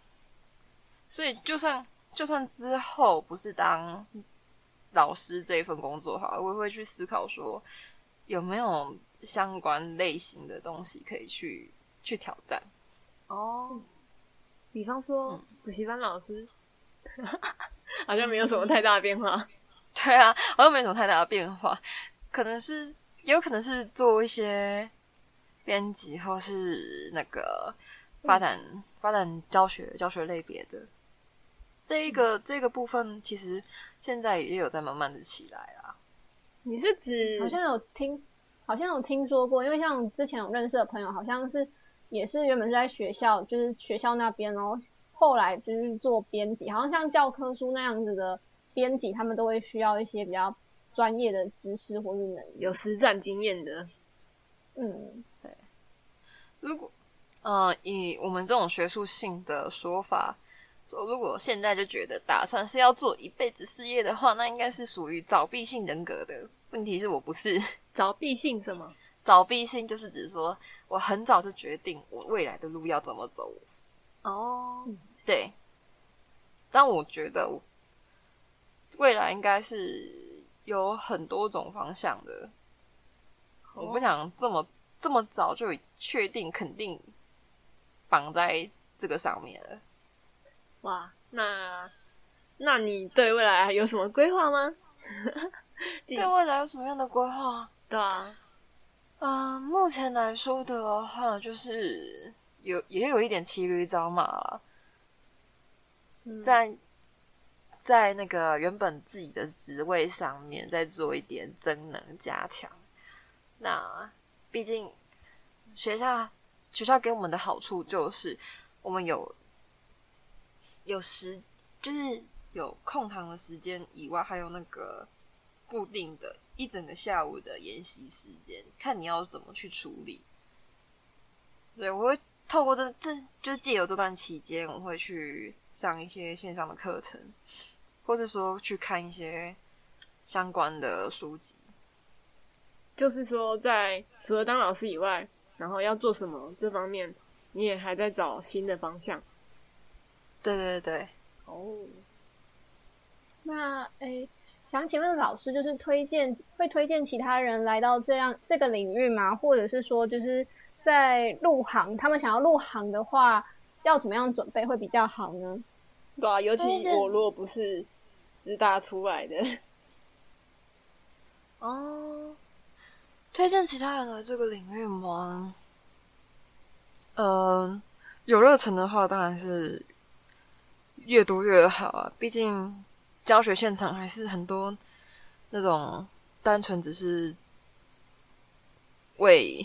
S3: 所以，就算就算之后不是当老师这一份工作哈，我也会去思考说有没有。相关类型的东西可以去去挑战
S1: 哦，比方说补习班老师，[laughs] 好像没有什么太大的变化。
S3: 对啊，好像没什么太大的变化，可能是也有可能是做一些编辑或是那个发展、嗯、发展教学教学类别的这一个、嗯、这个部分，其实现在也有在慢慢的起来啦。
S1: 你是指
S2: 好像有听？好像有听说过，因为像之前有认识的朋友，好像是也是原本是在学校，就是学校那边，然后后来就是做编辑，好像像教科书那样子的编辑，他们都会需要一些比较专业的知识或是能力，
S1: 有实战经验的。
S2: 嗯，
S3: 对。如果呃以我们这种学术性的说法说，如果现在就觉得打算是要做一辈子事业的话，那应该是属于早闭性人格的。问题是我不是。
S1: 早闭性什么？
S3: 早闭性就是指说，我很早就决定我未来的路要怎么走。
S1: 哦，
S3: 对。但我觉得，未来应该是有很多种方向的。
S1: 哦、
S3: 我不想这么这么早就确定肯定绑在这个上面了。
S1: 哇，那那你对未来有什么规划吗？[laughs]
S3: 对未来有什么样的规划？
S1: 对啊，
S3: 嗯、呃，目前来说的话，就是有也有一点骑驴找马了，
S1: 嗯、
S3: 在在那个原本自己的职位上面再做一点增能加强。那毕竟学校学校给我们的好处就是我们有有时就是有空堂的时间以外，还有那个固定的一整个下午的研习时间，看你要怎么去处理。对，我会透过这这就借由这段期间，我会去上一些线上的课程，或者说去看一些相关的书籍。
S1: 就是说，在除了当老师以外，然后要做什么这方面，你也还在找新的方向。
S3: 对对对，
S1: 哦。
S2: 那诶，想请问老师，就是推荐会推荐其他人来到这样这个领域吗？或者是说，就是在入行，他们想要入行的话，要怎么样准备会比较好呢？
S1: 对啊，尤其我如果不是师大出来的，[laughs]
S3: 哦。推荐其他人来这个领域吗？嗯、呃，有热忱的话，当然是越多越好啊。毕竟教学现场还是很多那种单纯只是为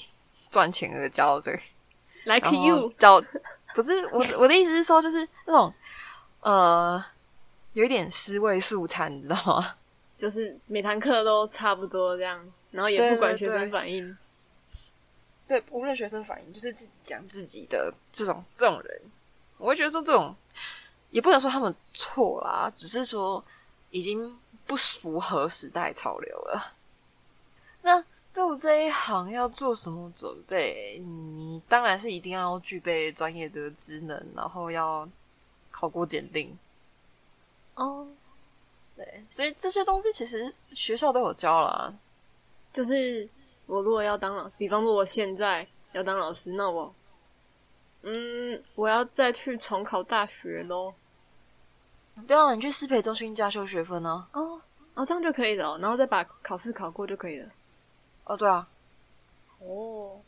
S3: 赚钱而教的
S1: ，like you
S3: 教不是我我的意思是说，就是那种呃，有一点尸位素餐，你知道吗？
S1: 就是每堂课都差不多这样。然后也不管学生反
S3: 应，对，无论学生反应，就是自己讲自己的这种这种人，我会觉得说这种也不能说他们错啦，只是说已经不符合时代潮流了。那入这一行要做什么准备？你当然是一定要具备专业的职能，然后要考过检定。
S1: 哦，
S3: 对，所以这些东西其实学校都有教啦。
S1: 就是我如果要当老，比方说我现在要当老师，那我，嗯，我要再去重考大学咯。
S3: 对啊，你去师培中心加修学分呢？
S1: 哦哦，这样就可以了，然后再把考试考过就可以了。
S3: 哦，对啊。
S1: 哦，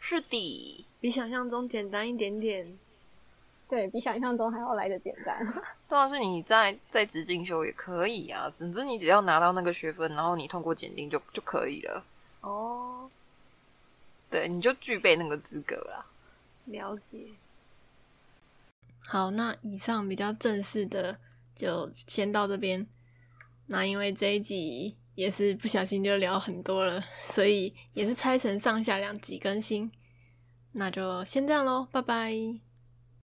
S3: 是的，
S1: 比想象中简单一点点。
S2: 对，比想象中还要来的简单。
S3: 当然是你在在职进修也可以啊，总之你只要拿到那个学分，然后你通过检定就就可以了。
S1: 哦，
S3: 对，你就具备那个资格啦。
S1: 了解。好，那以上比较正式的就先到这边。那因为这一集也是不小心就聊很多了，所以也是拆成上下两集更新。那就先这样喽，拜拜。